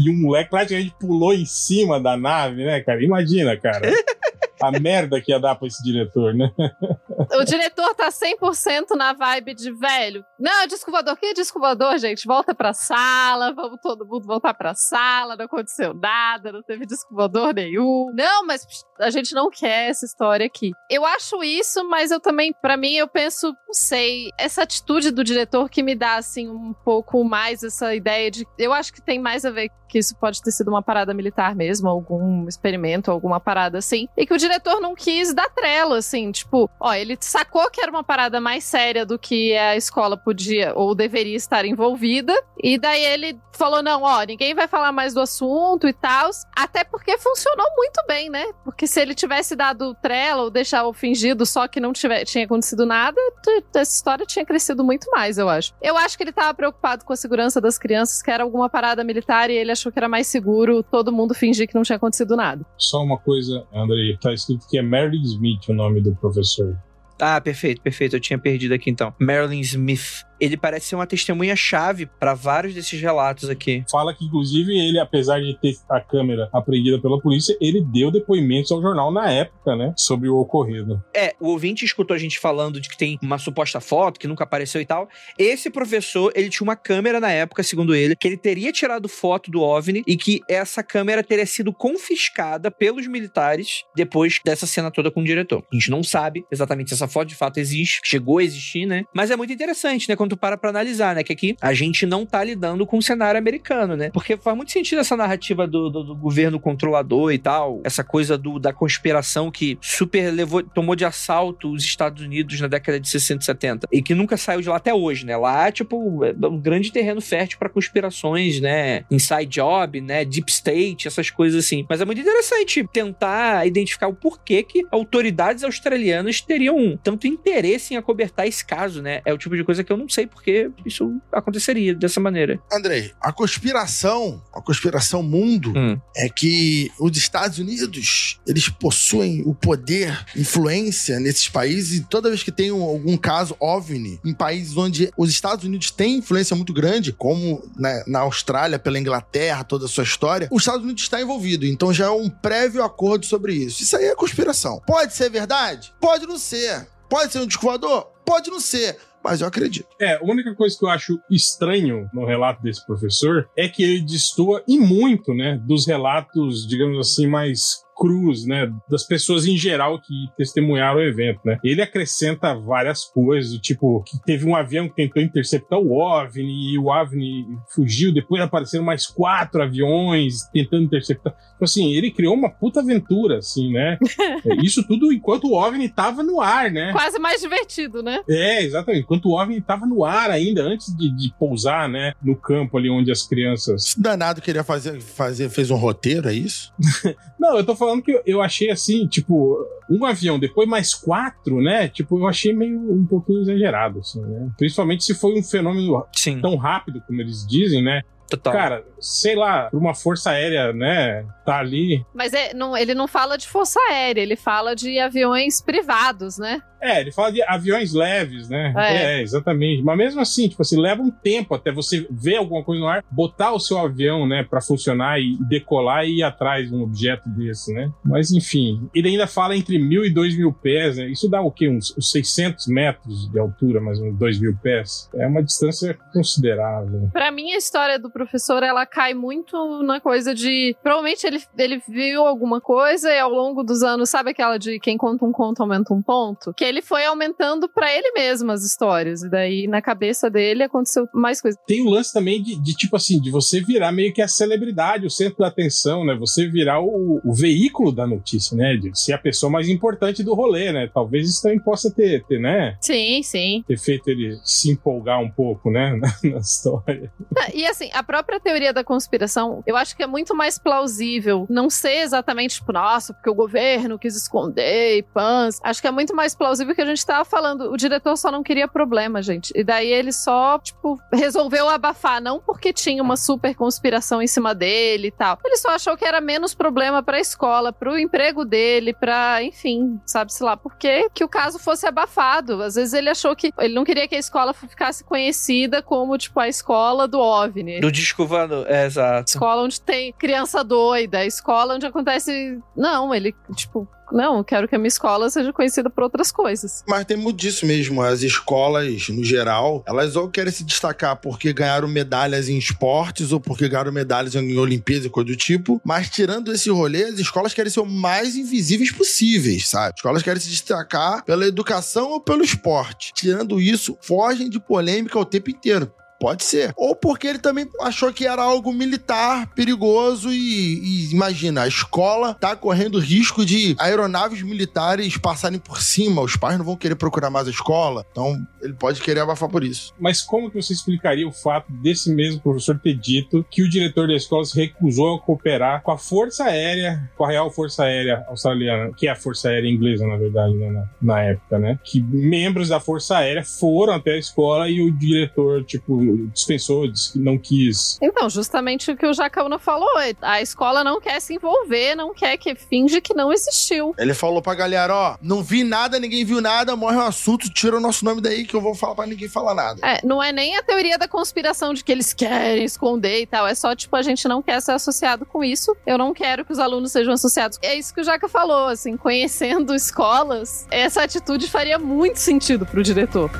E um moleque praticamente pulou em cima da nave, né, cara? Imagina, cara. (laughs) a merda que ia dar pra esse diretor, né? O diretor tá 100% na vibe de velho. Não, desculpador, que desculpador, gente? Volta pra sala, vamos todo mundo voltar pra sala, não aconteceu nada, não teve desculpador nenhum. Não, mas a gente não quer essa história aqui. Eu acho isso, mas eu também, para mim, eu penso, não sei, essa atitude do diretor que me dá, assim, um pouco mais essa ideia de. Eu acho que tem mais a ver que isso pode ter sido uma parada militar mesmo, algum experimento, alguma parada assim. E que o diretor não quis dar trelo, assim, tipo, ó, ele sacou que era uma parada mais séria do que a escola podia ou deveria estar envolvida. E daí ele falou: não, ó, ninguém vai falar mais do assunto e tal. Até porque funcionou muito bem, né? Porque se ele tivesse dado trela ou deixar o fingido só que não tiver, tinha acontecido nada, essa história tinha crescido muito mais, eu acho. Eu acho que ele tava preocupado com a segurança das crianças, que era alguma parada militar, e ele achou que era mais seguro todo mundo fingir que não tinha acontecido nada. Só uma coisa, André, tá escrito que é Mary Smith o nome do professor. Ah, perfeito, perfeito. Eu tinha perdido aqui então. Marilyn Smith ele parece ser uma testemunha-chave para vários desses relatos aqui. Fala que, inclusive, ele, apesar de ter a câmera apreendida pela polícia, ele deu depoimentos ao jornal na época, né? Sobre o ocorrido. É, o ouvinte escutou a gente falando de que tem uma suposta foto que nunca apareceu e tal. Esse professor, ele tinha uma câmera na época, segundo ele, que ele teria tirado foto do OVNI e que essa câmera teria sido confiscada pelos militares depois dessa cena toda com o diretor. A gente não sabe exatamente se essa foto de fato existe, chegou a existir, né? Mas é muito interessante, né? Quando tu para pra analisar, né? Que aqui a gente não tá lidando com o cenário americano, né? Porque faz muito sentido essa narrativa do, do, do governo controlador e tal, essa coisa do, da conspiração que super levou, tomou de assalto os Estados Unidos na década de 60 e 70 e que nunca saiu de lá até hoje, né? Lá, tipo, é um grande terreno fértil para conspirações, né? Inside Job, né? Deep State, essas coisas assim. Mas é muito interessante tentar identificar o porquê que autoridades australianas teriam tanto interesse em acobertar esse caso, né? É o tipo de coisa que eu não sei porque isso aconteceria dessa maneira. Andrei, a conspiração, a conspiração mundo hum. é que os Estados Unidos, eles possuem o poder, influência nesses países e toda vez que tem algum caso OVNI em países onde os Estados Unidos têm influência muito grande, como né, na Austrália, pela Inglaterra, toda a sua história, os Estados Unidos está envolvido. Então já é um prévio acordo sobre isso. Isso aí é conspiração. Pode ser verdade? Pode não ser. Pode ser um descovador? Pode não ser mas eu acredito. É, a única coisa que eu acho estranho no relato desse professor é que ele destoa e muito, né, dos relatos, digamos assim, mais crus, né? Das pessoas em geral que testemunharam o evento, né? Ele acrescenta várias coisas, tipo, que teve um avião que tentou interceptar o OVNI e o OVNI fugiu, depois apareceram mais quatro aviões tentando interceptar. Tipo assim, ele criou uma puta aventura, assim, né? (laughs) É, Isso tudo enquanto o OVNI tava no ar, né? Quase mais divertido, né? É, exatamente. Enquanto o OVNI tava no ar ainda, antes de, de pousar, né? No campo ali onde as crianças Esse danado queria fazer, fazer, fez um roteiro, é isso? (laughs) Não, eu tô falando que eu, achei assim, tipo, um avião, depois mais quatro, né? Tipo, eu achei meio um pouquinho exagerado, assim, né? Principalmente se foi um fenômeno Sim, tão rápido como eles dizem, né? total. Cara, sei lá, pra uma força aérea, né? Tá ali. Mas é, não, ele não fala de força aérea, ele fala de aviões privados, né? É, ele fala de aviões leves, né? É. É. exatamente. Mas mesmo assim, tipo assim, leva um tempo até você ver alguma coisa no ar, botar o seu avião, né, pra funcionar e decolar e ir atrás de um objeto desse, né? Mas enfim, ele ainda fala entre mil e dois mil pés, né? Isso dá o quê? Uns, uns 600 metros de altura, mais uns dois mil pés. É uma distância considerável. Pra mim, a história do professor, ela cai muito na coisa de. Provavelmente ele, ele viu alguma coisa e ao longo dos anos, sabe aquela de quem conta um conto aumenta um ponto? Que ele foi aumentando pra ele mesmo as histórias. E daí, na cabeça dele, aconteceu mais coisas. Tem o lance também de, de, tipo assim, de você virar meio que a celebridade, o centro da atenção, né? Você virar o, o veículo da notícia, né? De ser a pessoa mais importante do rolê, né? Talvez isso também possa ter, ter né? Sim, sim. Ter feito ele se empolgar um pouco, né? (laughs) Na, na história. Ah, E assim, a própria teoria da conspiração, eu acho que é muito mais plausível não ser exatamente tipo, nossa, porque o governo quis esconder e pans. Acho que é muito mais plausível que a gente tava falando. O diretor só não queria problema, gente. E daí ele só, tipo, resolveu abafar, não porque tinha uma super conspiração em cima dele e tal. Ele só achou que era menos problema pra escola, pro emprego dele, pra, enfim, sabe-se lá por quê, que o caso fosse abafado. Às vezes ele achou que ele não queria que a escola ficasse conhecida como, tipo, a escola do OVNI Do disco voador, é, exato. escola onde tem criança doida, escola onde acontece. Não, ele, tipo, não, eu quero que a minha escola seja conhecida por outras coisas. Mas tem muito disso mesmo. As escolas, no geral, elas ou querem se destacar porque ganharam medalhas em esportes ou porque ganharam medalhas em Olimpíadas e coisa do tipo. Mas tirando esse rolê, as escolas querem ser o mais invisíveis possíveis, sabe? As escolas querem se destacar pela educação ou pelo esporte. Tirando isso, fogem de polêmica o tempo inteiro. Pode ser. Ou porque ele também achou que era algo militar, perigoso e, e imagina, a escola tá correndo risco de aeronaves militares passarem por cima, os pais não vão querer procurar mais a escola, então ele pode querer abafar por isso. Mas como que você explicaria o fato desse mesmo professor ter dito que o diretor da escola se recusou a cooperar com a Força Aérea, com a Real Força Aérea Australiana, que é a Força Aérea Inglesa, na verdade, né, na, na época, né? Que membros da Força Aérea foram até a escola e o diretor, tipo, dispensou, disse que não quis. Então, justamente o que o Jacaúna falou, a escola não quer se envolver, não quer que finge que não existiu. Ele falou pra galera, ó, não vi nada, ninguém viu nada, morre um assunto, tira o nosso nome daí que eu vou falar pra ninguém falar nada. É, não é nem a teoria da conspiração de que eles querem esconder e tal. É só, tipo, a gente não quer ser associado com isso. Eu não quero que os alunos sejam associados. É isso que o Jaca falou, assim, conhecendo escolas, essa atitude faria muito sentido pro diretor.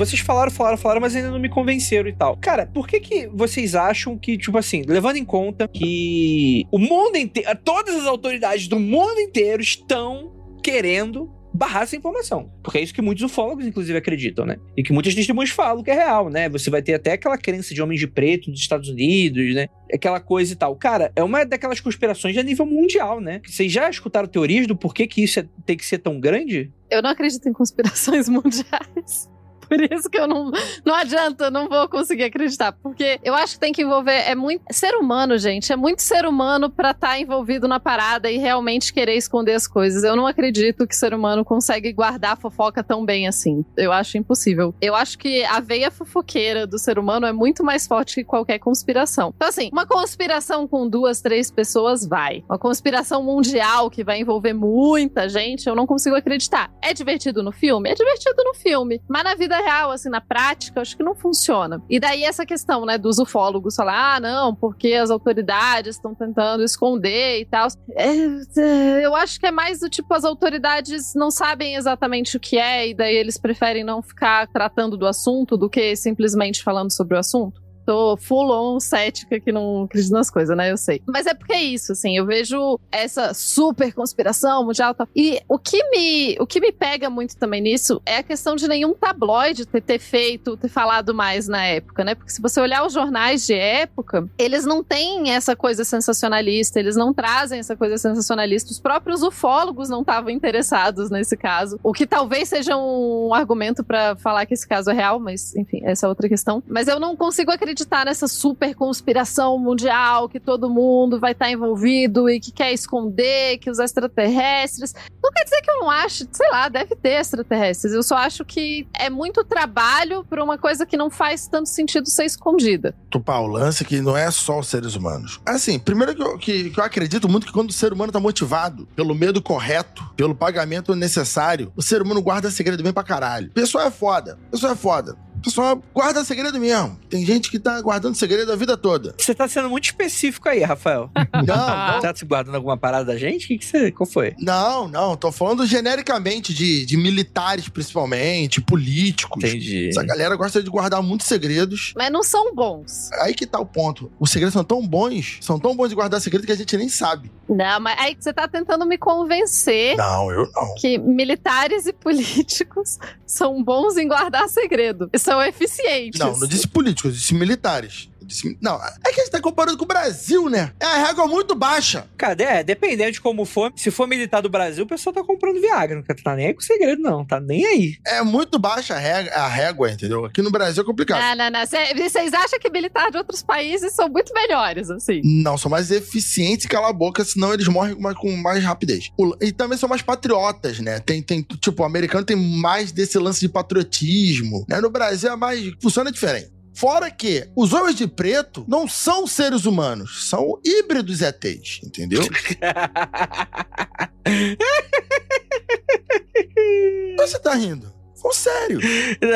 Vocês falaram, falaram, falaram, mas ainda não me convenceram e tal. Cara, por que que vocês acham que, tipo assim, levando em conta que o mundo inteiro, todas as autoridades do mundo inteiro estão querendo barrar essa informação. Porque é isso que muitos ufólogos, inclusive, acreditam, né? E que muitas testemunhas falam que é real, né? Você vai ter até aquela crença de homens de preto dos Estados Unidos, né? Aquela coisa e tal. Cara, é uma daquelas conspirações a nível mundial, né? Vocês já escutaram teorias do porquê que isso é- tem que ser tão grande? Eu não acredito em conspirações (laughs) mundiais. Por isso que eu não. Não adianta, eu não vou conseguir acreditar. Porque eu acho que tem que envolver. É muito. Ser humano, gente. É muito ser humano pra estar envolvido na parada e realmente querer esconder as coisas. Eu não acredito que ser humano consegue guardar fofoca tão bem assim. Eu acho impossível. Eu acho que a veia fofoqueira do ser humano é muito mais forte que qualquer conspiração. Então, assim, uma conspiração com duas, três pessoas vai. Uma conspiração mundial que vai envolver muita gente, eu não consigo acreditar. É divertido no filme? É divertido no filme. Mas na vida real, assim, na prática, acho que não funciona. E daí essa questão, né, dos ufólogos falar, ah, não, porque as autoridades estão tentando esconder e tal. É, é, eu acho que é mais do tipo, as autoridades não sabem exatamente o que é, e daí eles preferem não ficar tratando do assunto do que simplesmente falando sobre o assunto tô full on cética que não acredita nas coisas, né? Eu sei. Mas é porque é isso, assim, eu vejo essa super conspiração mundial. E o que me, o que me pega muito também nisso é a questão de nenhum tabloide ter, ter feito, ter falado mais na época, né? Porque se você olhar os jornais de época, eles não têm essa coisa sensacionalista, eles não trazem essa coisa sensacionalista. Os próprios ufólogos não estavam interessados nesse caso. O que talvez seja um argumento para falar que esse caso é real, mas enfim, essa é outra questão. Mas eu não consigo acreditar acreditar nessa super conspiração mundial que todo mundo vai estar envolvido e que quer esconder que os extraterrestres. Não quer dizer que eu não acho, sei lá, deve ter extraterrestres. Eu só acho que é muito trabalho para uma coisa que não faz tanto sentido ser escondida. Tupá, o lance é que não é só os seres humanos. Assim, primeiro que eu, que, que eu acredito muito que quando o ser humano tá motivado pelo medo correto, pelo pagamento necessário, o ser humano guarda segredo bem pra caralho. Pessoa é foda. Pessoa é foda. O pessoal guarda segredo mesmo. Tem gente que tá guardando segredo a vida toda. Você tá sendo muito específico aí, Rafael. (laughs) Não, não. Tá se guardando alguma parada da gente? O que, que você. Qual foi? Não, não. Tô falando genericamente de, de militares, principalmente, políticos. Entendi. Essa galera gosta de guardar muitos segredos. Mas não são bons. Aí que tá o ponto. Os segredos são tão bons, são tão bons de guardar segredo que a gente nem sabe. Não, mas aí você tá tentando me convencer Não, eu não. que militares e políticos (laughs) são bons em guardar segredo. E são eficientes. Não, não disse políticos, disse militares. Disse- Não, é que a gente tá comparando com o Brasil, né? É a régua muito baixa. Cadê? É, dependendo de como for. Se for militar do Brasil, o pessoal tá comprando Viagra. Não tá nem aí com segredo, não. Tá nem aí. É muito baixa a régua, a régua entendeu? Aqui no Brasil é complicado. Não, não, não. Cê- Vocês acham que militar de outros países são muito melhores, assim? Não, são mais eficientes e cala a boca, senão eles morrem com mais, com mais rapidez. O- E também são mais patriotas, né? Tem, tem, tipo, o americano tem mais desse lance de patriotismo, né? No Brasil é mais. funciona diferente. Fora que os homens de preto não são seres humanos, são híbridos ETs, entendeu? (laughs) Você tá rindo? Falando sério.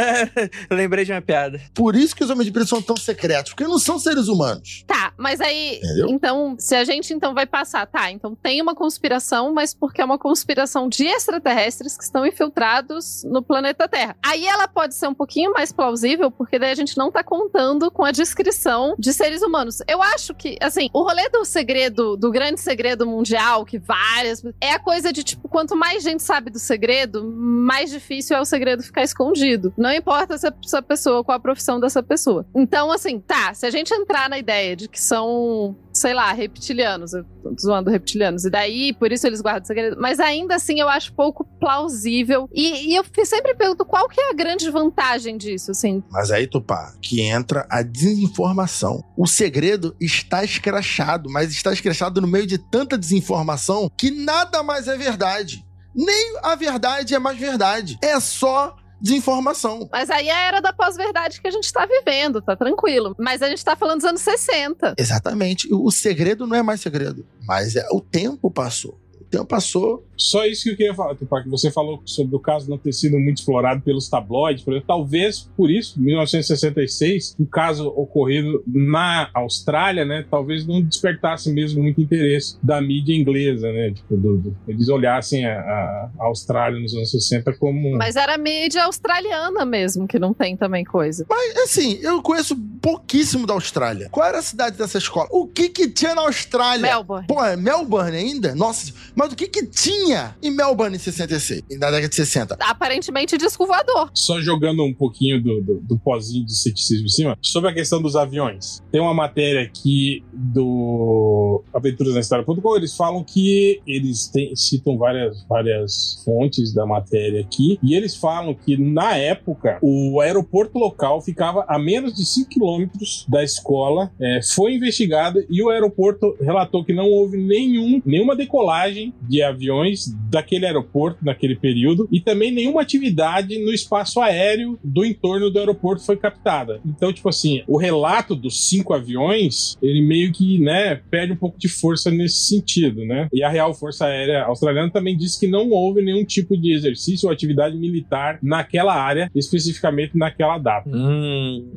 (laughs) Lembrei de uma piada. Por isso que os homens de preto são tão secretos, porque não são seres humanos. Tá, mas aí. Entendeu? Então, se a gente então vai passar, tá? Então tem uma conspiração, mas porque é uma conspiração de extraterrestres que estão infiltrados no planeta Terra. Aí ela pode ser um pouquinho mais plausível, porque daí a gente não tá contando com a descrição de seres humanos. Eu acho que, assim, o rolê do segredo, do grande segredo mundial, que várias. É a coisa de, tipo, quanto mais gente sabe do segredo, mais difícil é o segredo ficar escondido. Não importa se essa pessoa, qual a profissão dessa pessoa. Então, assim, tá, se a gente entrar na ideia de que são, sei lá, reptilianos, eu tô zoando reptilianos, e daí por isso eles guardam segredo, mas ainda assim eu acho pouco plausível. E, e eu sempre pergunto qual que é a grande vantagem disso, assim. Mas aí, Tupá, que entra a desinformação. O segredo está escrachado, mas está escrachado no meio de tanta desinformação que nada mais é verdade. Nem a verdade é mais verdade. É só desinformação. Mas aí é a era da pós-verdade que a gente tá vivendo, tá tranquilo. Mas a gente tá falando dos anos 60. Exatamente. O segredo não é mais segredo, mas é o tempo passou. O tempo passou. Só isso que eu queria falar, Tupac, você falou sobre o caso não ter sido muito explorado pelos tabloides, por exemplo, talvez por isso, em 1966, um caso ocorrido na Austrália, né, talvez não despertasse mesmo muito interesse da mídia inglesa, né, tipo, do- do- eles olhassem a, a- a Austrália nos anos 60 como... Mas era mídia australiana mesmo, que não tem também coisa. Assim, eu conheço pouquíssimo da Austrália. Qual era a cidade dessa escola? O que que tinha na Austrália? Melbourne. Pô, é Melbourne ainda? Nossa, mas o que que tinha em Melbourne em 66? Na década de 60? Aparentemente disco voador. Só jogando um pouquinho do, do, do pozinho de ceticismo em cima, sobre a questão dos aviões. Tem uma matéria aqui do Aventuras na História.com, eles falam que eles têm- citam várias, várias fontes da matéria aqui, e eles falam que na época o aeroporto local ficava a menos de 5 quilômetros da escola, é, foi investigado e o aeroporto relatou que não houve nenhum, nenhuma decolagem de aviões daquele aeroporto naquele período e também nenhuma atividade no espaço aéreo do entorno do aeroporto foi captada. Então, tipo assim, o relato dos cinco aviões, ele meio que, né, perde um pouco de força nesse sentido, né? E a Real Força Aérea Australiana também disse que não houve nenhum tipo de exercício ou atividade militar naquela área, especificamente naquela data. Hum,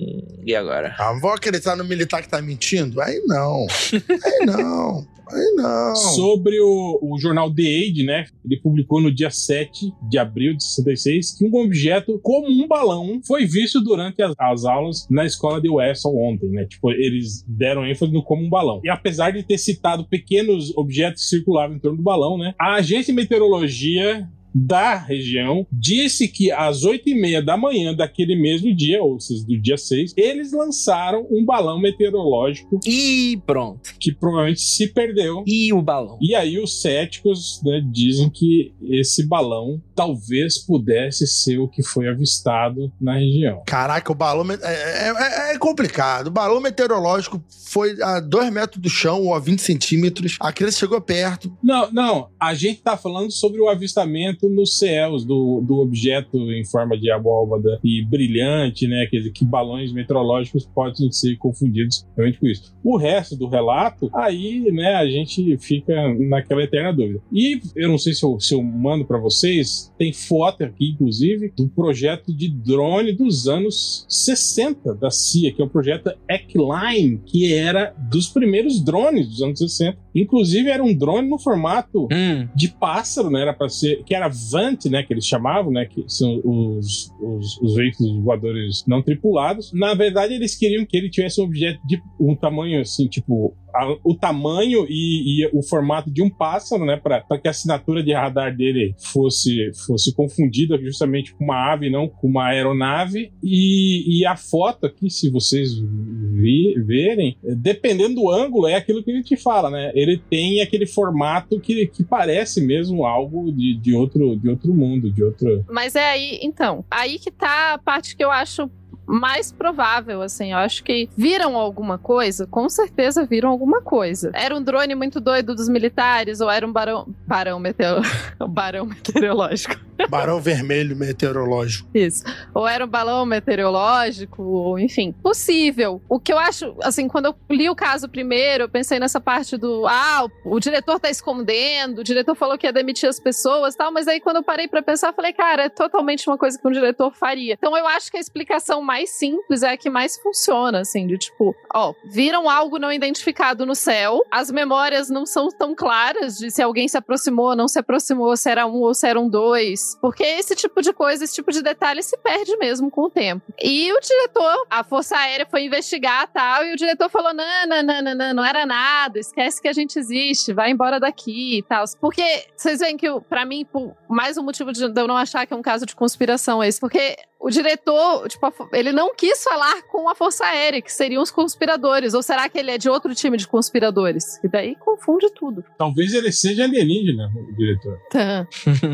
e agora? Ah, vou acreditar no militar que tá mentindo? Aí não. (laughs) Aí não. Aí não. Sobre o, o jornal The Age, né? Ele publicou no dia 7 de abril de 66 que um objeto como um balão foi visto durante as, as aulas na escola de Wessel ontem, né? Tipo, eles deram ênfase no como um balão. E apesar de ter citado pequenos objetos que circulavam em torno do balão, né? A agência de meteorologia da região disse que às 8 e meia da manhã daquele mesmo dia, ou seja, do dia 6, eles lançaram um balão meteorológico E pronto. que provavelmente se perdeu. E o balão? E aí os céticos né, dizem que esse balão talvez pudesse ser o que foi avistado na região. Caraca, o balão. me- É, é- é complicado. O balão meteorológico foi a 2 metros do chão ou a 20 centímetros. A criança chegou perto. Não, não, a gente tá falando sobre o avistamento nos céus do, do objeto em forma de abóbada e brilhante, né? Quer dizer, que balões meteorológicos podem ser confundidos realmente com isso. O resto do relato, aí, né, a gente fica naquela eterna dúvida. E eu não sei se eu, se eu mando para vocês, tem foto aqui, inclusive, do projeto de drone dos anos 60 da CIA, que é o projeto Eckline, que era dos primeiros drones dos anos 60. Inclusive, era um drone no formato Hum, de pássaro, né? Era para ser. Que era Vant, né? Que eles chamavam, né? Que são os, os, os veículos voadores não tripulados. Na verdade, eles queriam que ele tivesse um objeto de um tamanho assim, tipo. A- o tamanho e, e o formato de um pássaro, né? Para que a assinatura de radar dele fosse, fosse confundida justamente com uma ave, não com uma aeronave. E, e a foto aqui, se vocês vi- verem, dependendo do ângulo, é aquilo que a gente fala, né? Ele tem aquele formato que, que parece mesmo algo de, de, outro, de outro mundo, de outro. Mas é aí, então, aí que tá a parte que eu acho mais provável, assim. Eu acho que viram alguma coisa, com certeza viram alguma coisa. Era um drone muito doido dos militares, ou era um barão. Barão, meteo... (laughs) barão meteorológico. (laughs) Barão vermelho meteorológico. Isso. Ou era um balão meteorológico, ou enfim. Possível. O que eu acho, assim, quando eu li o caso primeiro, eu pensei nessa parte do. Ah, o, o diretor tá escondendo, o diretor falou que ia demitir as pessoas e tal, mas aí quando eu parei pra pensar, eu falei, cara, é totalmente uma coisa que um diretor faria. Então eu acho que a explicação mais simples é a que mais funciona, assim, de tipo, ó, viram algo não identificado no céu, as memórias não são tão claras de se alguém se aproximou, não se aproximou, se era um ou se eram dois. Porque esse tipo de coisa, esse tipo de detalhe se perde mesmo com o tempo. E o diretor, a Força Aérea foi investigar tal, e o diretor falou: não, não, não, não, não, não era nada, esquece que a gente existe, vai embora daqui e tal. Porque vocês veem que, para mim, por mais um motivo de eu não achar que é um caso de conspiração esse, porque o diretor, tipo, ele não quis falar com a Força Aérea, que seriam os conspiradores. Ou será que ele é de outro time de conspiradores? E daí confunde tudo. Talvez ele seja alienígena, o diretor. Tá.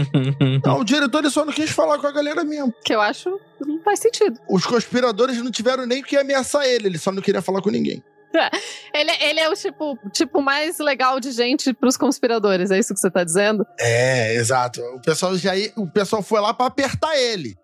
(laughs) Não, o diretor ele só não quis falar com a galera mesmo. Que eu acho que não faz sentido. Os conspiradores não tiveram nem que ameaçar ele, ele só não queria falar com ninguém. (laughs) Ele, ele é o tipo, tipo mais legal de gente pros conspiradores, é isso que você tá dizendo? É, exato. O pessoal já o pessoal foi lá pra apertar ele.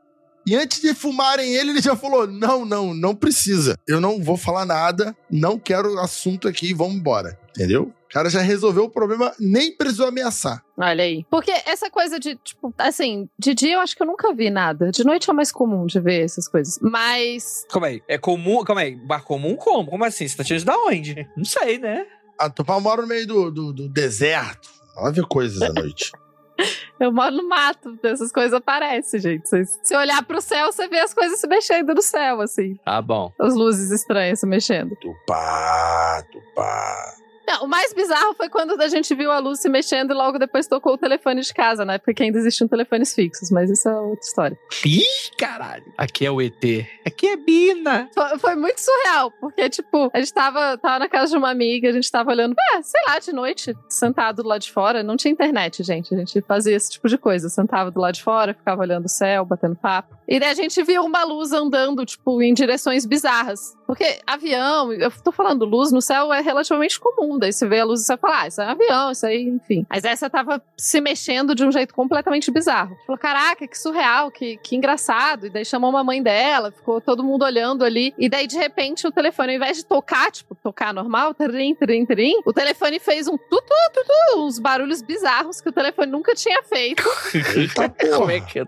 E antes de fumarem ele, ele já falou: "Não, não, não precisa. Eu não vou falar nada, não quero assunto aqui, vamos embora." Entendeu? O cara já resolveu o problema, nem precisou ameaçar. Olha aí. Porque essa coisa de, tipo, assim, de dia eu acho que eu nunca vi nada. De noite é mais comum de ver essas coisas. Mas. Calma aí. É comum. Calma aí. Bar comum como? Como assim? Você tá tirando da onde? Não sei, né? A Tupá mora no meio do, do, do deserto. Ela vê coisas à noite. (laughs) (laughs) Eu moro no mato, essas coisas aparecem, gente. Se se olhar pro céu, você vê as coisas se mexendo no céu, assim. Tá bom. As luzes estranhas se mexendo. Tupá, Tupá. Não, o mais bizarro foi quando a gente viu a luz se mexendo e logo depois tocou o telefone de casa, né? Porque ainda existiam telefones fixos, mas isso é outra história. Ih, caralho. Aqui é o ET. Aqui é Bina. Foi, foi muito surreal, porque, tipo, a gente tava, tava na casa de uma amiga, a gente tava olhando, ah, sei lá, de noite, sentado do lado de fora. Não tinha internet, gente. A gente fazia esse tipo de coisa. Sentava do lado de fora, ficava olhando o céu, batendo papo. E daí a gente viu uma luz andando, tipo, em direções bizarras. Porque avião, eu tô falando, luz no céu é relativamente comum daí você vê a luz e você fala, ah, isso é um avião, isso aí, enfim. Mas essa tava se mexendo de um jeito completamente bizarro. Falou, caraca, que surreal, que, que engraçado. E daí chamou uma mãe dela, ficou todo mundo olhando ali. E daí, de repente, o telefone, ao invés de tocar, tipo, tocar normal, trim, trim, trim, o telefone fez um tutu, tutu, uns barulhos bizarros que o telefone nunca tinha feito. (laughs) Eita como, é que,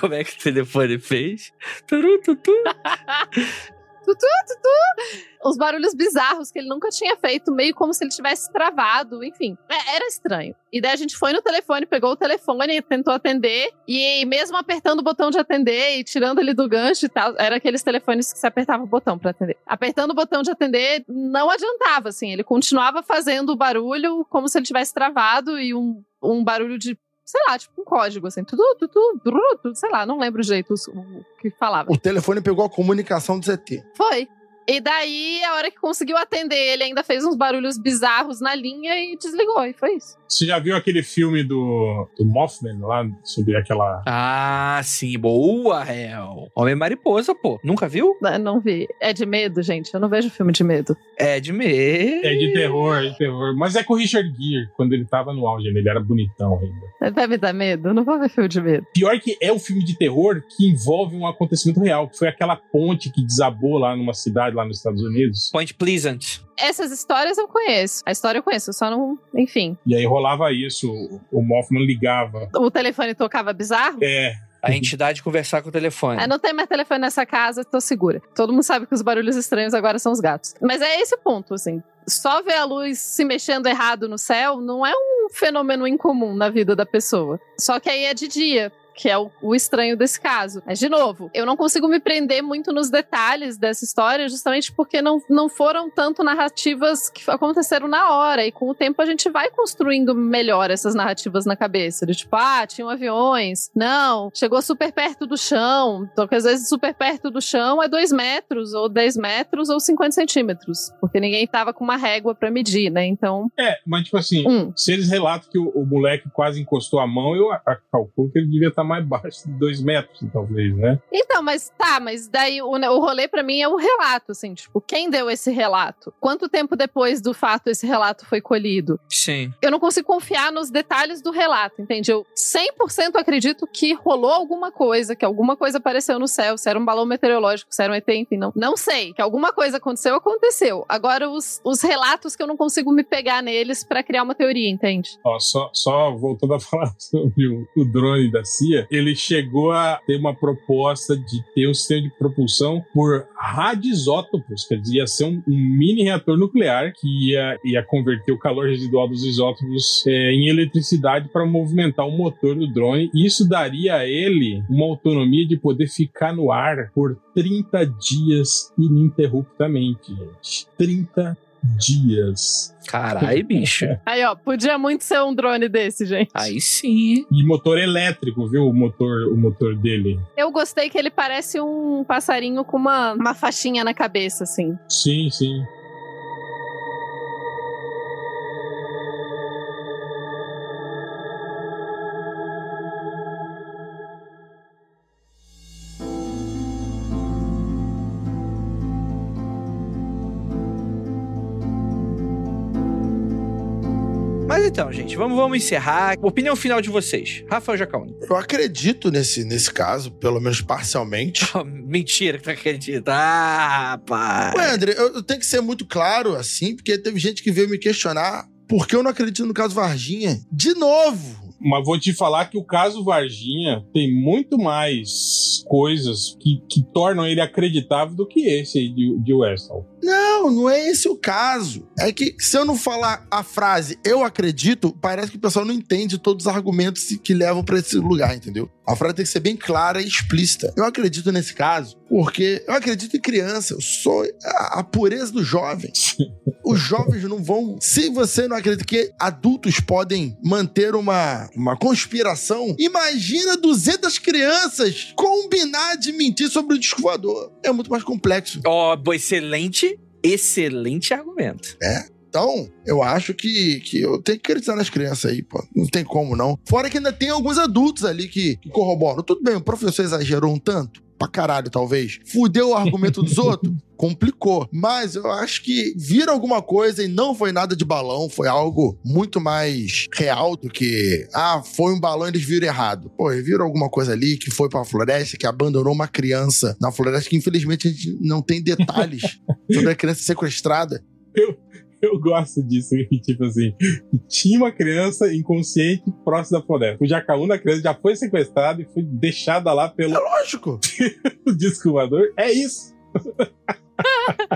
como é que o telefone fez? Turu, tutu. (laughs) tutu, tutu. Uns barulhos bizarros que ele nunca tinha feito, meio como se ele tivesse travado, enfim. É, era estranho. E daí a gente foi no telefone, pegou o telefone, tentou atender, e mesmo apertando o botão de atender e tirando ele do gancho e tal, era aqueles telefones que você apertava o botão pra atender. Apertando o botão de atender, não adiantava, assim, ele continuava fazendo o barulho como se ele tivesse travado e um, um barulho de sei lá, tipo um código, assim, tudo, tudo, tudo, tudo, sei lá, não lembro o jeito o, o que falava. O telefone pegou a comunicação do ZT. Foi. E daí, a hora que conseguiu atender, ele ainda fez uns barulhos bizarros na linha e desligou, e foi isso. Você já viu aquele filme do, do Mothman lá, sobre aquela... Ah, sim, boa, Hel. Homem Mariposa, pô. Nunca viu? Não, não vi. É de medo, gente? Eu não vejo filme de medo. É de medo. É de terror, é de terror. Mas é com o Richard Gere, quando ele tava no auge, ele era bonitão ainda. Deve dar medo? Eu não vou ver filme de medo. Pior que é o filme de terror que envolve um acontecimento real, que foi aquela ponte que desabou lá numa cidade lá nos Estados Unidos. Point Pleasant. Essas histórias eu conheço. A história eu conheço, eu só não. Enfim. E aí rolava isso, o Mothman ligava. O telefone tocava bizarro? É, A entidade conversar com o telefone. Ah, não tem mais telefone nessa casa, tô segura. Todo mundo sabe que os barulhos estranhos agora são os gatos. Mas é esse o ponto, assim. Só ver a luz se mexendo errado no céu não é um fenômeno incomum na vida da pessoa. Só que aí é de dia. Que é o, o estranho desse caso. Mas, de novo, eu não consigo me prender muito nos detalhes dessa história, justamente porque não, não foram tanto narrativas que aconteceram na hora. E com o tempo a gente vai construindo melhor essas narrativas na cabeça. De tipo, ah, tinham aviões. Não, chegou super perto do chão. Então, que às vezes super perto do chão é 2 metros, ou 10 metros, ou 50 centímetros. Porque ninguém tava com uma régua pra medir, né? Então, é, mas tipo assim, um. se eles relatam que o, o moleque quase encostou a mão, eu a- a- calculo que ele devia estar mais baixo de dois metros, talvez, né? Então, mas tá, mas daí o, o rolê pra mim é o relato, assim, tipo, quem deu esse relato? Quanto tempo depois do fato esse relato foi colhido? Sim. Eu não consigo confiar nos detalhes do relato, entende? Eu 100% acredito que rolou alguma coisa, que alguma coisa apareceu no céu, se era um balão meteorológico, se era um ET, enfim, não, não sei. Que alguma coisa aconteceu, aconteceu. Agora, os, os relatos que eu não consigo me pegar neles pra criar uma teoria, entende? Ó, só, só voltando a (laughs) falar sobre o, o drone da CIA, ele chegou a ter uma proposta de ter um sistema de propulsão por radioisótopos, quer dizer, ia ser um, um mini reator nuclear que ia, ia converter o calor residual dos isótopos é, em eletricidade para movimentar o motor do drone. E isso daria a ele uma autonomia de poder ficar no ar por 30 dias ininterruptamente, gente. 30 dias. Caralho, (laughs) bicho. Aí, ó, podia muito ser um drone desse, gente. Aí sim. E motor elétrico, viu? O motor, o motor dele. Eu gostei que ele parece um passarinho com uma, uma faixinha na cabeça, assim. Sim, sim. Então, gente, vamos, vamos encerrar. Opinião final de vocês. Rafael Jacaúni. Eu acredito nesse, nesse caso, pelo menos parcialmente. (laughs) Mentira que tu acredita. Ah, rapaz. Ué, André, eu, eu tenho que ser muito claro assim, porque teve gente que veio me questionar por que eu não acredito no caso Varginha. De novo! Mas vou te falar que o caso Varginha tem muito mais coisas que, que tornam ele acreditável do que esse aí de, de Westall. Não, não é esse o caso. É que se eu não falar a frase eu acredito, parece que o pessoal não entende todos os argumentos que levam pra esse lugar, entendeu? A frase tem que ser bem clara e explícita. Eu acredito nesse caso porque eu acredito em criança. Eu sou a, a pureza do jovem. (laughs) Os jovens não vão. Se você não acredita que adultos podem manter uma, uma conspiração, imagina 200 crianças combinar de mentir sobre o disco voador. É muito mais complexo. Ó, oh, excelente, excelente argumento. É. Então, eu acho que, que eu tenho que acreditar nas crianças aí, pô. Não tem como, não. Fora que ainda tem alguns adultos ali que, que corroboram. Tudo bem, o professor exagerou um tanto. Pra caralho, talvez. Fudeu o argumento dos (laughs) outros? Complicou. Mas eu acho que viram alguma coisa e não foi nada de balão, foi algo muito mais real do que, ah, foi um balão e eles viram errado. Pô, eles viram alguma coisa ali que foi pra floresta, que abandonou uma criança na floresta, que infelizmente a gente não tem detalhes (laughs) sobre a criança sequestrada. Eu, (laughs) eu gosto disso, (laughs) tipo assim, tinha uma criança inconsciente próximo da floresta. O Jacaúna, a criança já foi sequestrada e foi deixada lá pelo É lógico. (laughs) disco voador. É isso.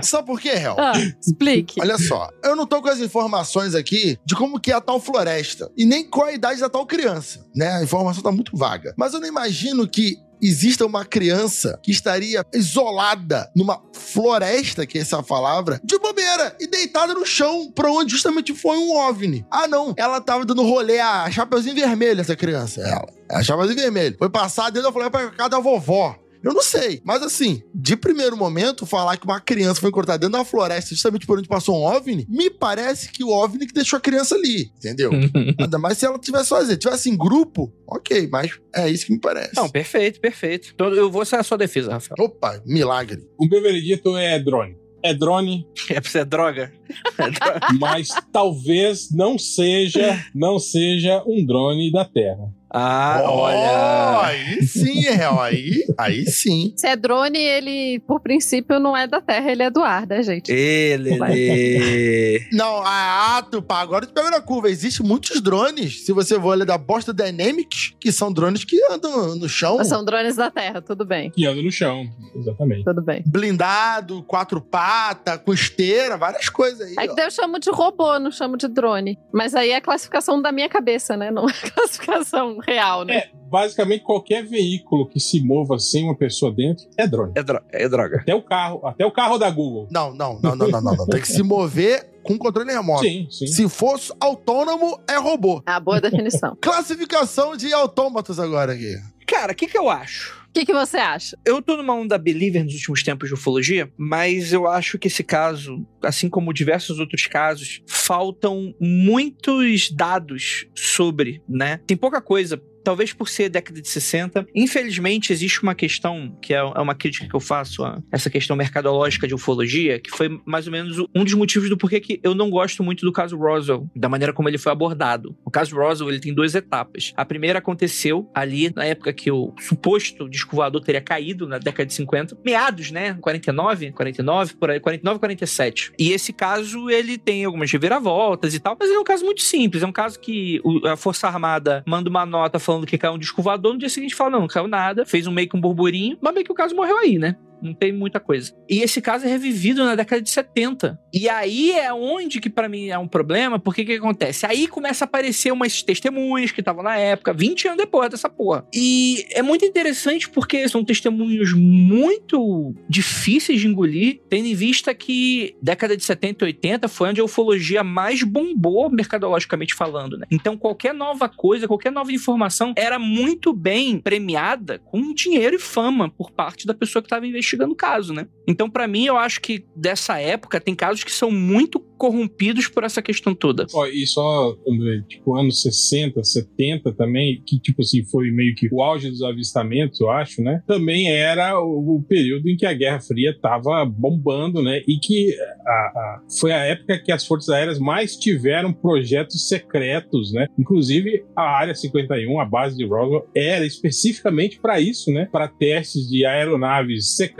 Sabe por quê, Hel? Ah, explique. Olha só, eu não tô com as informações aqui de como que é a tal floresta e nem qual a idade da tal criança, né? A informação tá muito vaga. Mas eu não imagino que exista uma criança que estaria isolada numa floresta, que é essa palavra, de bobeira e deitada no chão, pra onde justamente foi um OVNI. Ah, não, ela tava dando rolê a Chapeuzinho Vermelho, essa criança, ela. A Chapeuzinho Vermelho. Foi passar dentro da floresta pra casa da vovó. Eu não sei. Mas assim, de primeiro momento, falar que uma criança foi cortada dentro da floresta justamente por onde passou um OVNI, me parece que o OVNI que deixou a criança ali, entendeu? (laughs) Ainda mais se ela tivesse sozinha. Tivesse em grupo, ok, mas é isso que me parece. Não, perfeito, perfeito. Então eu vou ser a sua defesa, Rafael. Opa, milagre. O meu veredito é drone. É drone, (laughs) É pra ser droga? É droga. mas talvez não seja, não seja um drone da Terra. Ah, Oh, olha. Aí sim, Real. Aí, aí sim. Se é drone, ele, por princípio, não é da Terra, ele é do ar, né, gente? Ele, ele. Não, ah, tu, pá, agora tu pega na curva. Existem muitos drones, se você for olhar da Bosta Dynamics, que são drones que andam no chão, São drones da Terra, tudo bem, Que anda no chão, exatamente. tudo bem. blindado, quatro patas, com esteira, várias coisas aí. É ó. que daí eu chamo de robô, não chamo de drone. Mas aí é a classificação da minha cabeça, né? Não é a (laughs) classificação real, né? É, basicamente qualquer veículo que se mova sem uma pessoa dentro é drone. É, dro- é droga. Até o carro, até o carro da Google. Não, não, não, não, não, não, não. Tem que se mover com controle remoto. Sim, sim. Se fosse autônomo, é robô. É a boa definição. (laughs) Classificação de autômatos agora aqui. Cara, o que, que eu acho? Que, que você acha? Eu tô numa onda believer nos últimos tempos de ufologia, mas eu acho que esse caso, assim como diversos outros casos, faltam muitos dados sobre, né? Tem pouca coisa. Talvez por ser década de 60. Infelizmente, existe uma questão, que é é uma crítica que eu faço a essa questão mercadológica de ufologia, que foi mais ou menos um dos motivos do porquê que eu não gosto muito do caso Roswell, da maneira como ele foi abordado. O caso Roswell, ele tem duas etapas. A primeira aconteceu ali na época que o suposto disco teria caído, na década de 50. Meados, né? 49, 49, por aí, 49, 47. E esse caso, ele tem algumas reviravoltas e tal, mas ele é um caso muito simples. É um caso que a Força Armada manda uma nota falando que caiu um disco voador, no dia seguinte fala, não, não caiu nada, fez um meio que um burburinho, mas meio que o caso morreu aí, né? Não tem muita coisa. E esse caso é revivido na década de 70. E aí é onde que pra mim é um problema, porque o que acontece? Aí começa a aparecer umas testemunhas que estavam na época, 20 anos depois dessa porra. E é muito interessante porque são testemunhos muito difíceis de engolir, tendo em vista que década de 70 e 80 foi onde a ufologia mais bombou mercadologicamente falando, né? Então qualquer nova coisa, qualquer nova informação era muito bem premiada com dinheiro e fama por parte da pessoa que estava investigando o caso, né? Então, pra mim, eu acho que dessa época tem casos que são muito corrompidos por essa questão toda. E só, André, tipo, anos 60, 70 também, que, tipo assim, foi meio que o auge dos avistamentos, eu acho, né? Também era o, o período em que a Guerra Fria tava bombando, né? E que a- a- foi a época que as Forças Aéreas mais tiveram projetos secretos, né? Inclusive, a Área 51, a base de Roswell, era especificamente para isso, né? Para testes de aeronaves secretas,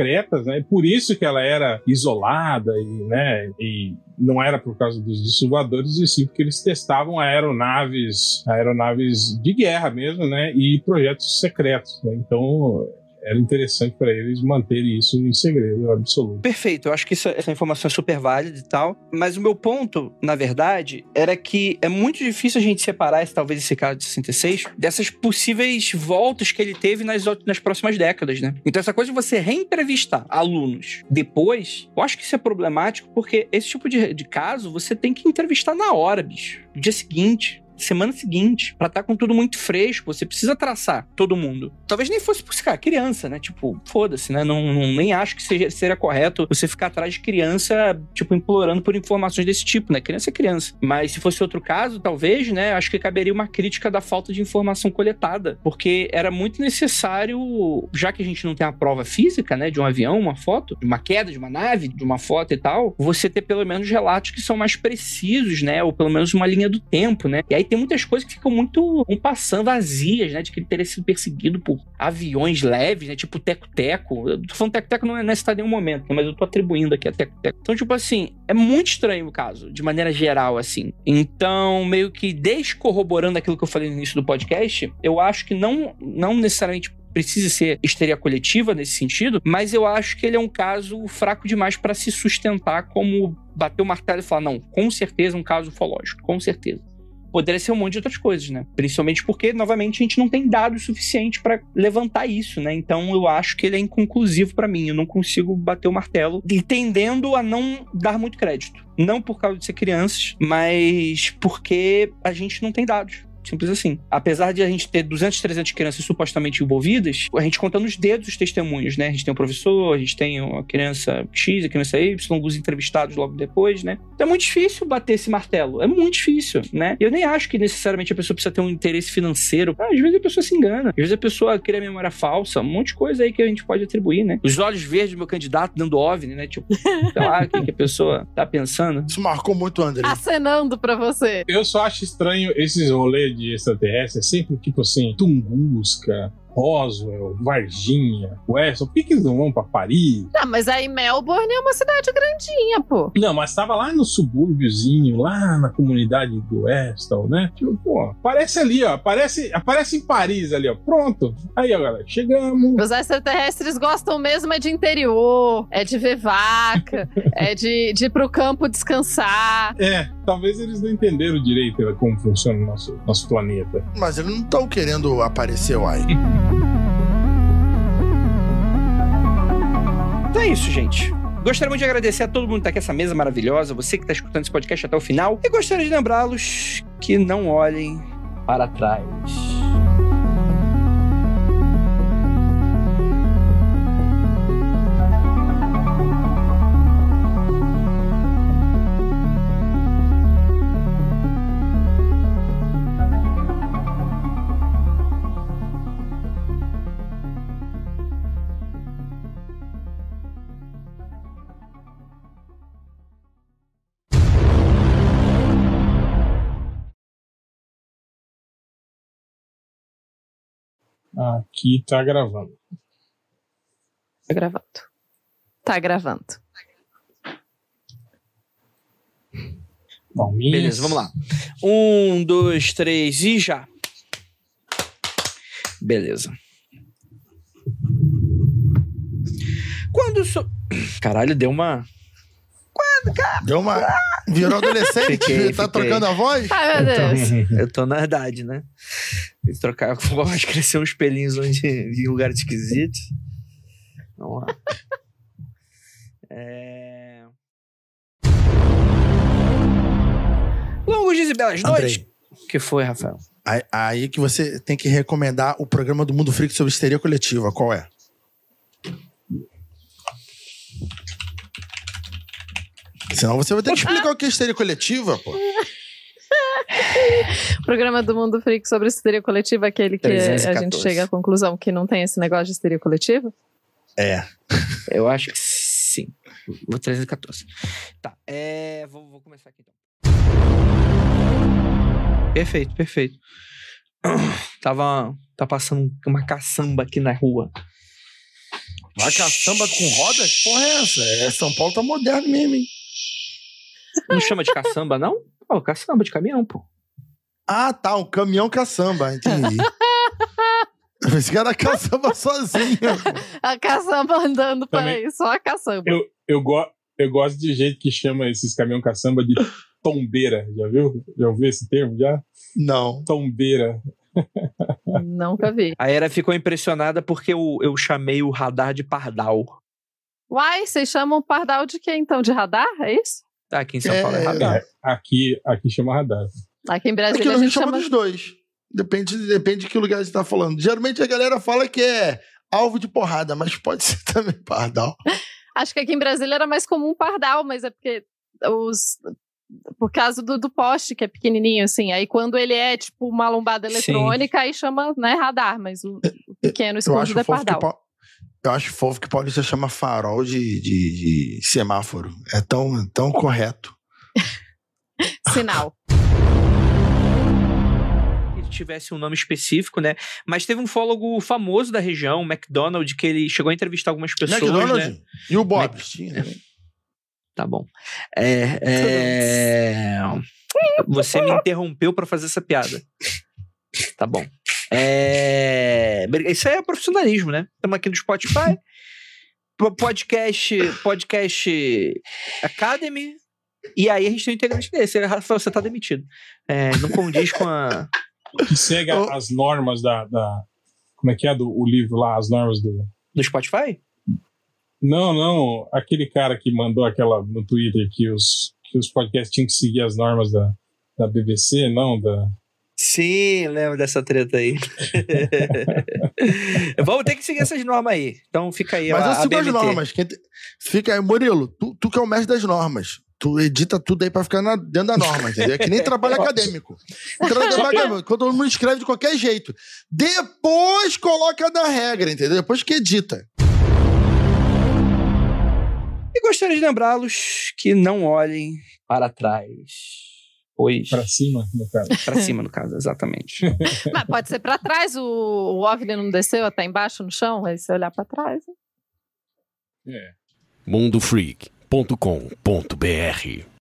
né? Por isso que ela era isolada e, né? E não era por causa dos discos voadores, e sim porque eles testavam aeronaves, aeronaves de guerra mesmo, né? E projetos secretos, né? Então era interessante para eles manterem isso em segredo absoluto. Perfeito, eu acho que isso- essa informação é super válida e tal. Mas o meu ponto, na verdade, era que é muito difícil a gente separar, esse, talvez esse caso de 66, dessas possíveis voltas que ele teve nas, nas próximas décadas, né? Então, essa coisa de você reentrevistar alunos depois, eu acho que isso é problemático, porque esse tipo de, de caso você tem que entrevistar na hora, bicho. No dia seguinte. Semana seguinte, pra estar tá com tudo muito fresco, você precisa traçar todo mundo. Talvez nem fosse por ficar criança, né? Tipo, foda-se, né? Não, não, nem acho que seja, seria correto você ficar atrás de criança, tipo, implorando por informações desse tipo, né? Criança é criança. Mas se fosse outro caso, talvez, né? Acho que caberia uma crítica da falta de informação coletada, porque era muito necessário, já que a gente não tem a prova física, né? De um avião, uma foto, de uma queda de uma nave, de uma foto e tal, você ter pelo menos relatos que são mais precisos, né? Ou pelo menos uma linha do tempo, né? E aí tem muitas coisas que ficam muito um passando vazias, né? De que ele teria sido perseguido por aviões leves, né? Tipo teco-teco. Eu tô falando teco-teco não é nesse nenhum momento, né? mas eu tô atribuindo aqui a teco-teco. Então, tipo assim, é muito estranho o caso, de maneira geral, assim. Então, meio que descorroborando aquilo que eu falei no início do podcast, eu acho que não, não necessariamente precisa ser histeria coletiva nesse sentido, mas eu acho que ele é um caso fraco demais para se sustentar como bater o martelo e falar, não, com certeza um caso ufológico, com certeza poderia ser um monte de outras coisas, né? Principalmente porque, novamente, a gente não tem dados suficientes para levantar isso, né? Então eu acho que ele é inconclusivo para mim. Eu não consigo bater o martelo e tendendo a não dar muito crédito. Não por causa de ser crianças, mas porque a gente não tem dados. Simples assim. Apesar de a gente ter 200, 300 crianças supostamente envolvidas, a gente conta nos dedos os testemunhos, né? A gente tem um professor, a gente tem uma criança X, a criança Y, alguns entrevistados logo depois, né? Então é muito difícil bater esse martelo. É muito difícil, né? Eu nem acho que necessariamente a pessoa precisa ter um interesse financeiro. Ah, às vezes a pessoa se engana. Às vezes a pessoa cria memória falsa. Um monte de coisa aí que a gente pode atribuir, né? Os olhos verdes do meu candidato dando OVNI, né? Tipo, sei lá, o que, que a pessoa tá pensando. Isso marcou muito o André. Acenando pra você. Eu só acho estranho esses rolês de extraterrestre é sempre tipo assim, Tunguska, Roswell, Varginha, Weston, por que, que eles não vão pra Paris? Ah, mas aí Melbourne é uma cidade grandinha, pô. Não, mas tava lá no subúrbiozinho, lá na comunidade do Weston, né? Tipo, pô, aparece ali, ó. Aparece, aparece em Paris ali, ó. Pronto. Aí, ó, galera, chegamos. Os extraterrestres gostam mesmo é de interior, é de ver vaca, (laughs) é de, de ir pro campo descansar. É, talvez eles não entenderam direito como funciona o nosso, nosso planeta. Mas eles não estão querendo aparecer, uai. (laughs) Então é isso, gente. Gostaria muito de agradecer a todo mundo que está aqui nessa mesa maravilhosa, você que está escutando esse podcast até o final. E gostaria de lembrá-los que não olhem para trás. Aqui tá gravando. Tá gravando. Tá gravando. Palminhas. Beleza, vamos lá. Um, dois, três e já. Beleza. Quando so... Caralho, deu uma. Deu uma. Virou adolescente? Fiquei, tá fiquei. trocando a voz? Ai, meu Deus. Eu tô na idade, né? (laughs) Que trocar a voz, crescer uns pelinhos onde em lugares esquisitos. Vamos lá. É... Longos dias e belas noites. O que foi, Rafael? Aí, aí que você tem que recomendar o programa do Mundo Freak sobre histeria coletiva. Qual é? Senão você vai ter que (laughs) explicar o que é histeria coletiva, pô. O (laughs) programa do Mundo Freak sobre histeria coletiva, aquele que a 314. gente chega à conclusão que não tem esse negócio de histeria coletiva? É. Eu acho que sim. Vou 314. Tá, é... Vou, vou começar aqui então. Perfeito, perfeito. Tava... Tá passando uma caçamba aqui na rua. Vai caçamba com roda? Que porra é essa? É, São Paulo tá moderno mesmo, hein? Não chama de caçamba, não? Pô, caçamba de caminhão, pô. Ah, tá. Um caminhão caçamba. Entendi. (laughs) Que era caçamba sozinho. A caçamba andando por Também. aí, só a caçamba. Eu, eu, go eu gosto de jeito que chama esses caminhão caçamba de tombeira. Já viu? Já ouviu esse termo já? Não. Tombeira. Nunca vi. A Era ficou impressionada porque eu, eu chamei o radar de pardal. Uai, vocês chamam pardal de quê então? De radar? É isso? Tá, aqui em São É, Paulo é radar. É, aqui, aqui chama radar. Aqui em Aqui Brasília no a gente chama chama. dos dois. Depende, depende de que lugar você tá falando. Geralmente a galera fala que é alvo de porrada, mas pode ser (laughs) também pardal. Acho que aqui em Brasília era mais comum pardal, mas é porque os. Por causa do, do poste, que é pequenininho, assim. Aí quando ele é, tipo, uma lombada Sim. eletrônica, aí chama, né, radar. Mas o, o pequeno escondido é pardal. Eu acho fofo que Paulista chama farol de, de, de semáforo. É tão, tão correto. (laughs) Sinal. ele tivesse um nome específico, né? Mas teve um fólogo famoso da região, o McDonald, que ele chegou a entrevistar algumas pessoas, McDonald's né? e o Bob. Mac- tinha também. Tá bom. É, é, Você me interrompeu pra fazer essa piada. Tá bom. É, Isso aí é profissionalismo, né? Estamos aqui no Spotify. Po- Podcast, podcast Academy. E aí a gente tem um integrante desse. Rafael, você tá demitido. É, não condiz com a. Que segue Oh. as normas da, da- Como é que é do, o livro lá? As normas do. Do Spotify? Não, não. Aquele cara que mandou aquela no Twitter que os, que os podcasts tinham que seguir as normas da, da BBC, não? Da... Sim, lembro dessa treta aí. (laughs) Vamos ter que seguir essas normas aí. Então fica aí Mas a, eu a sigo as BMT. normas. Quem te- Fica aí, Murilo, tu, tu que é o mestre das normas. Tu edita tudo aí pra ficar na- dentro da norma, entendeu? É que nem (laughs) trabalho acadêmico. Trabalho acadêmico, Quando todo mundo escreve de qualquer jeito. Depois coloca na regra, entendeu? Depois que edita. E gostaria de lembrá-los que não olhem para trás. Pois. Pra cima, no caso. (laughs) Pra cima, no caso, exatamente. (laughs) Mas pode ser pra trás, o, o OVNI não desceu até embaixo no chão, aí você olhar pra trás. né? É. mundofreak.com.br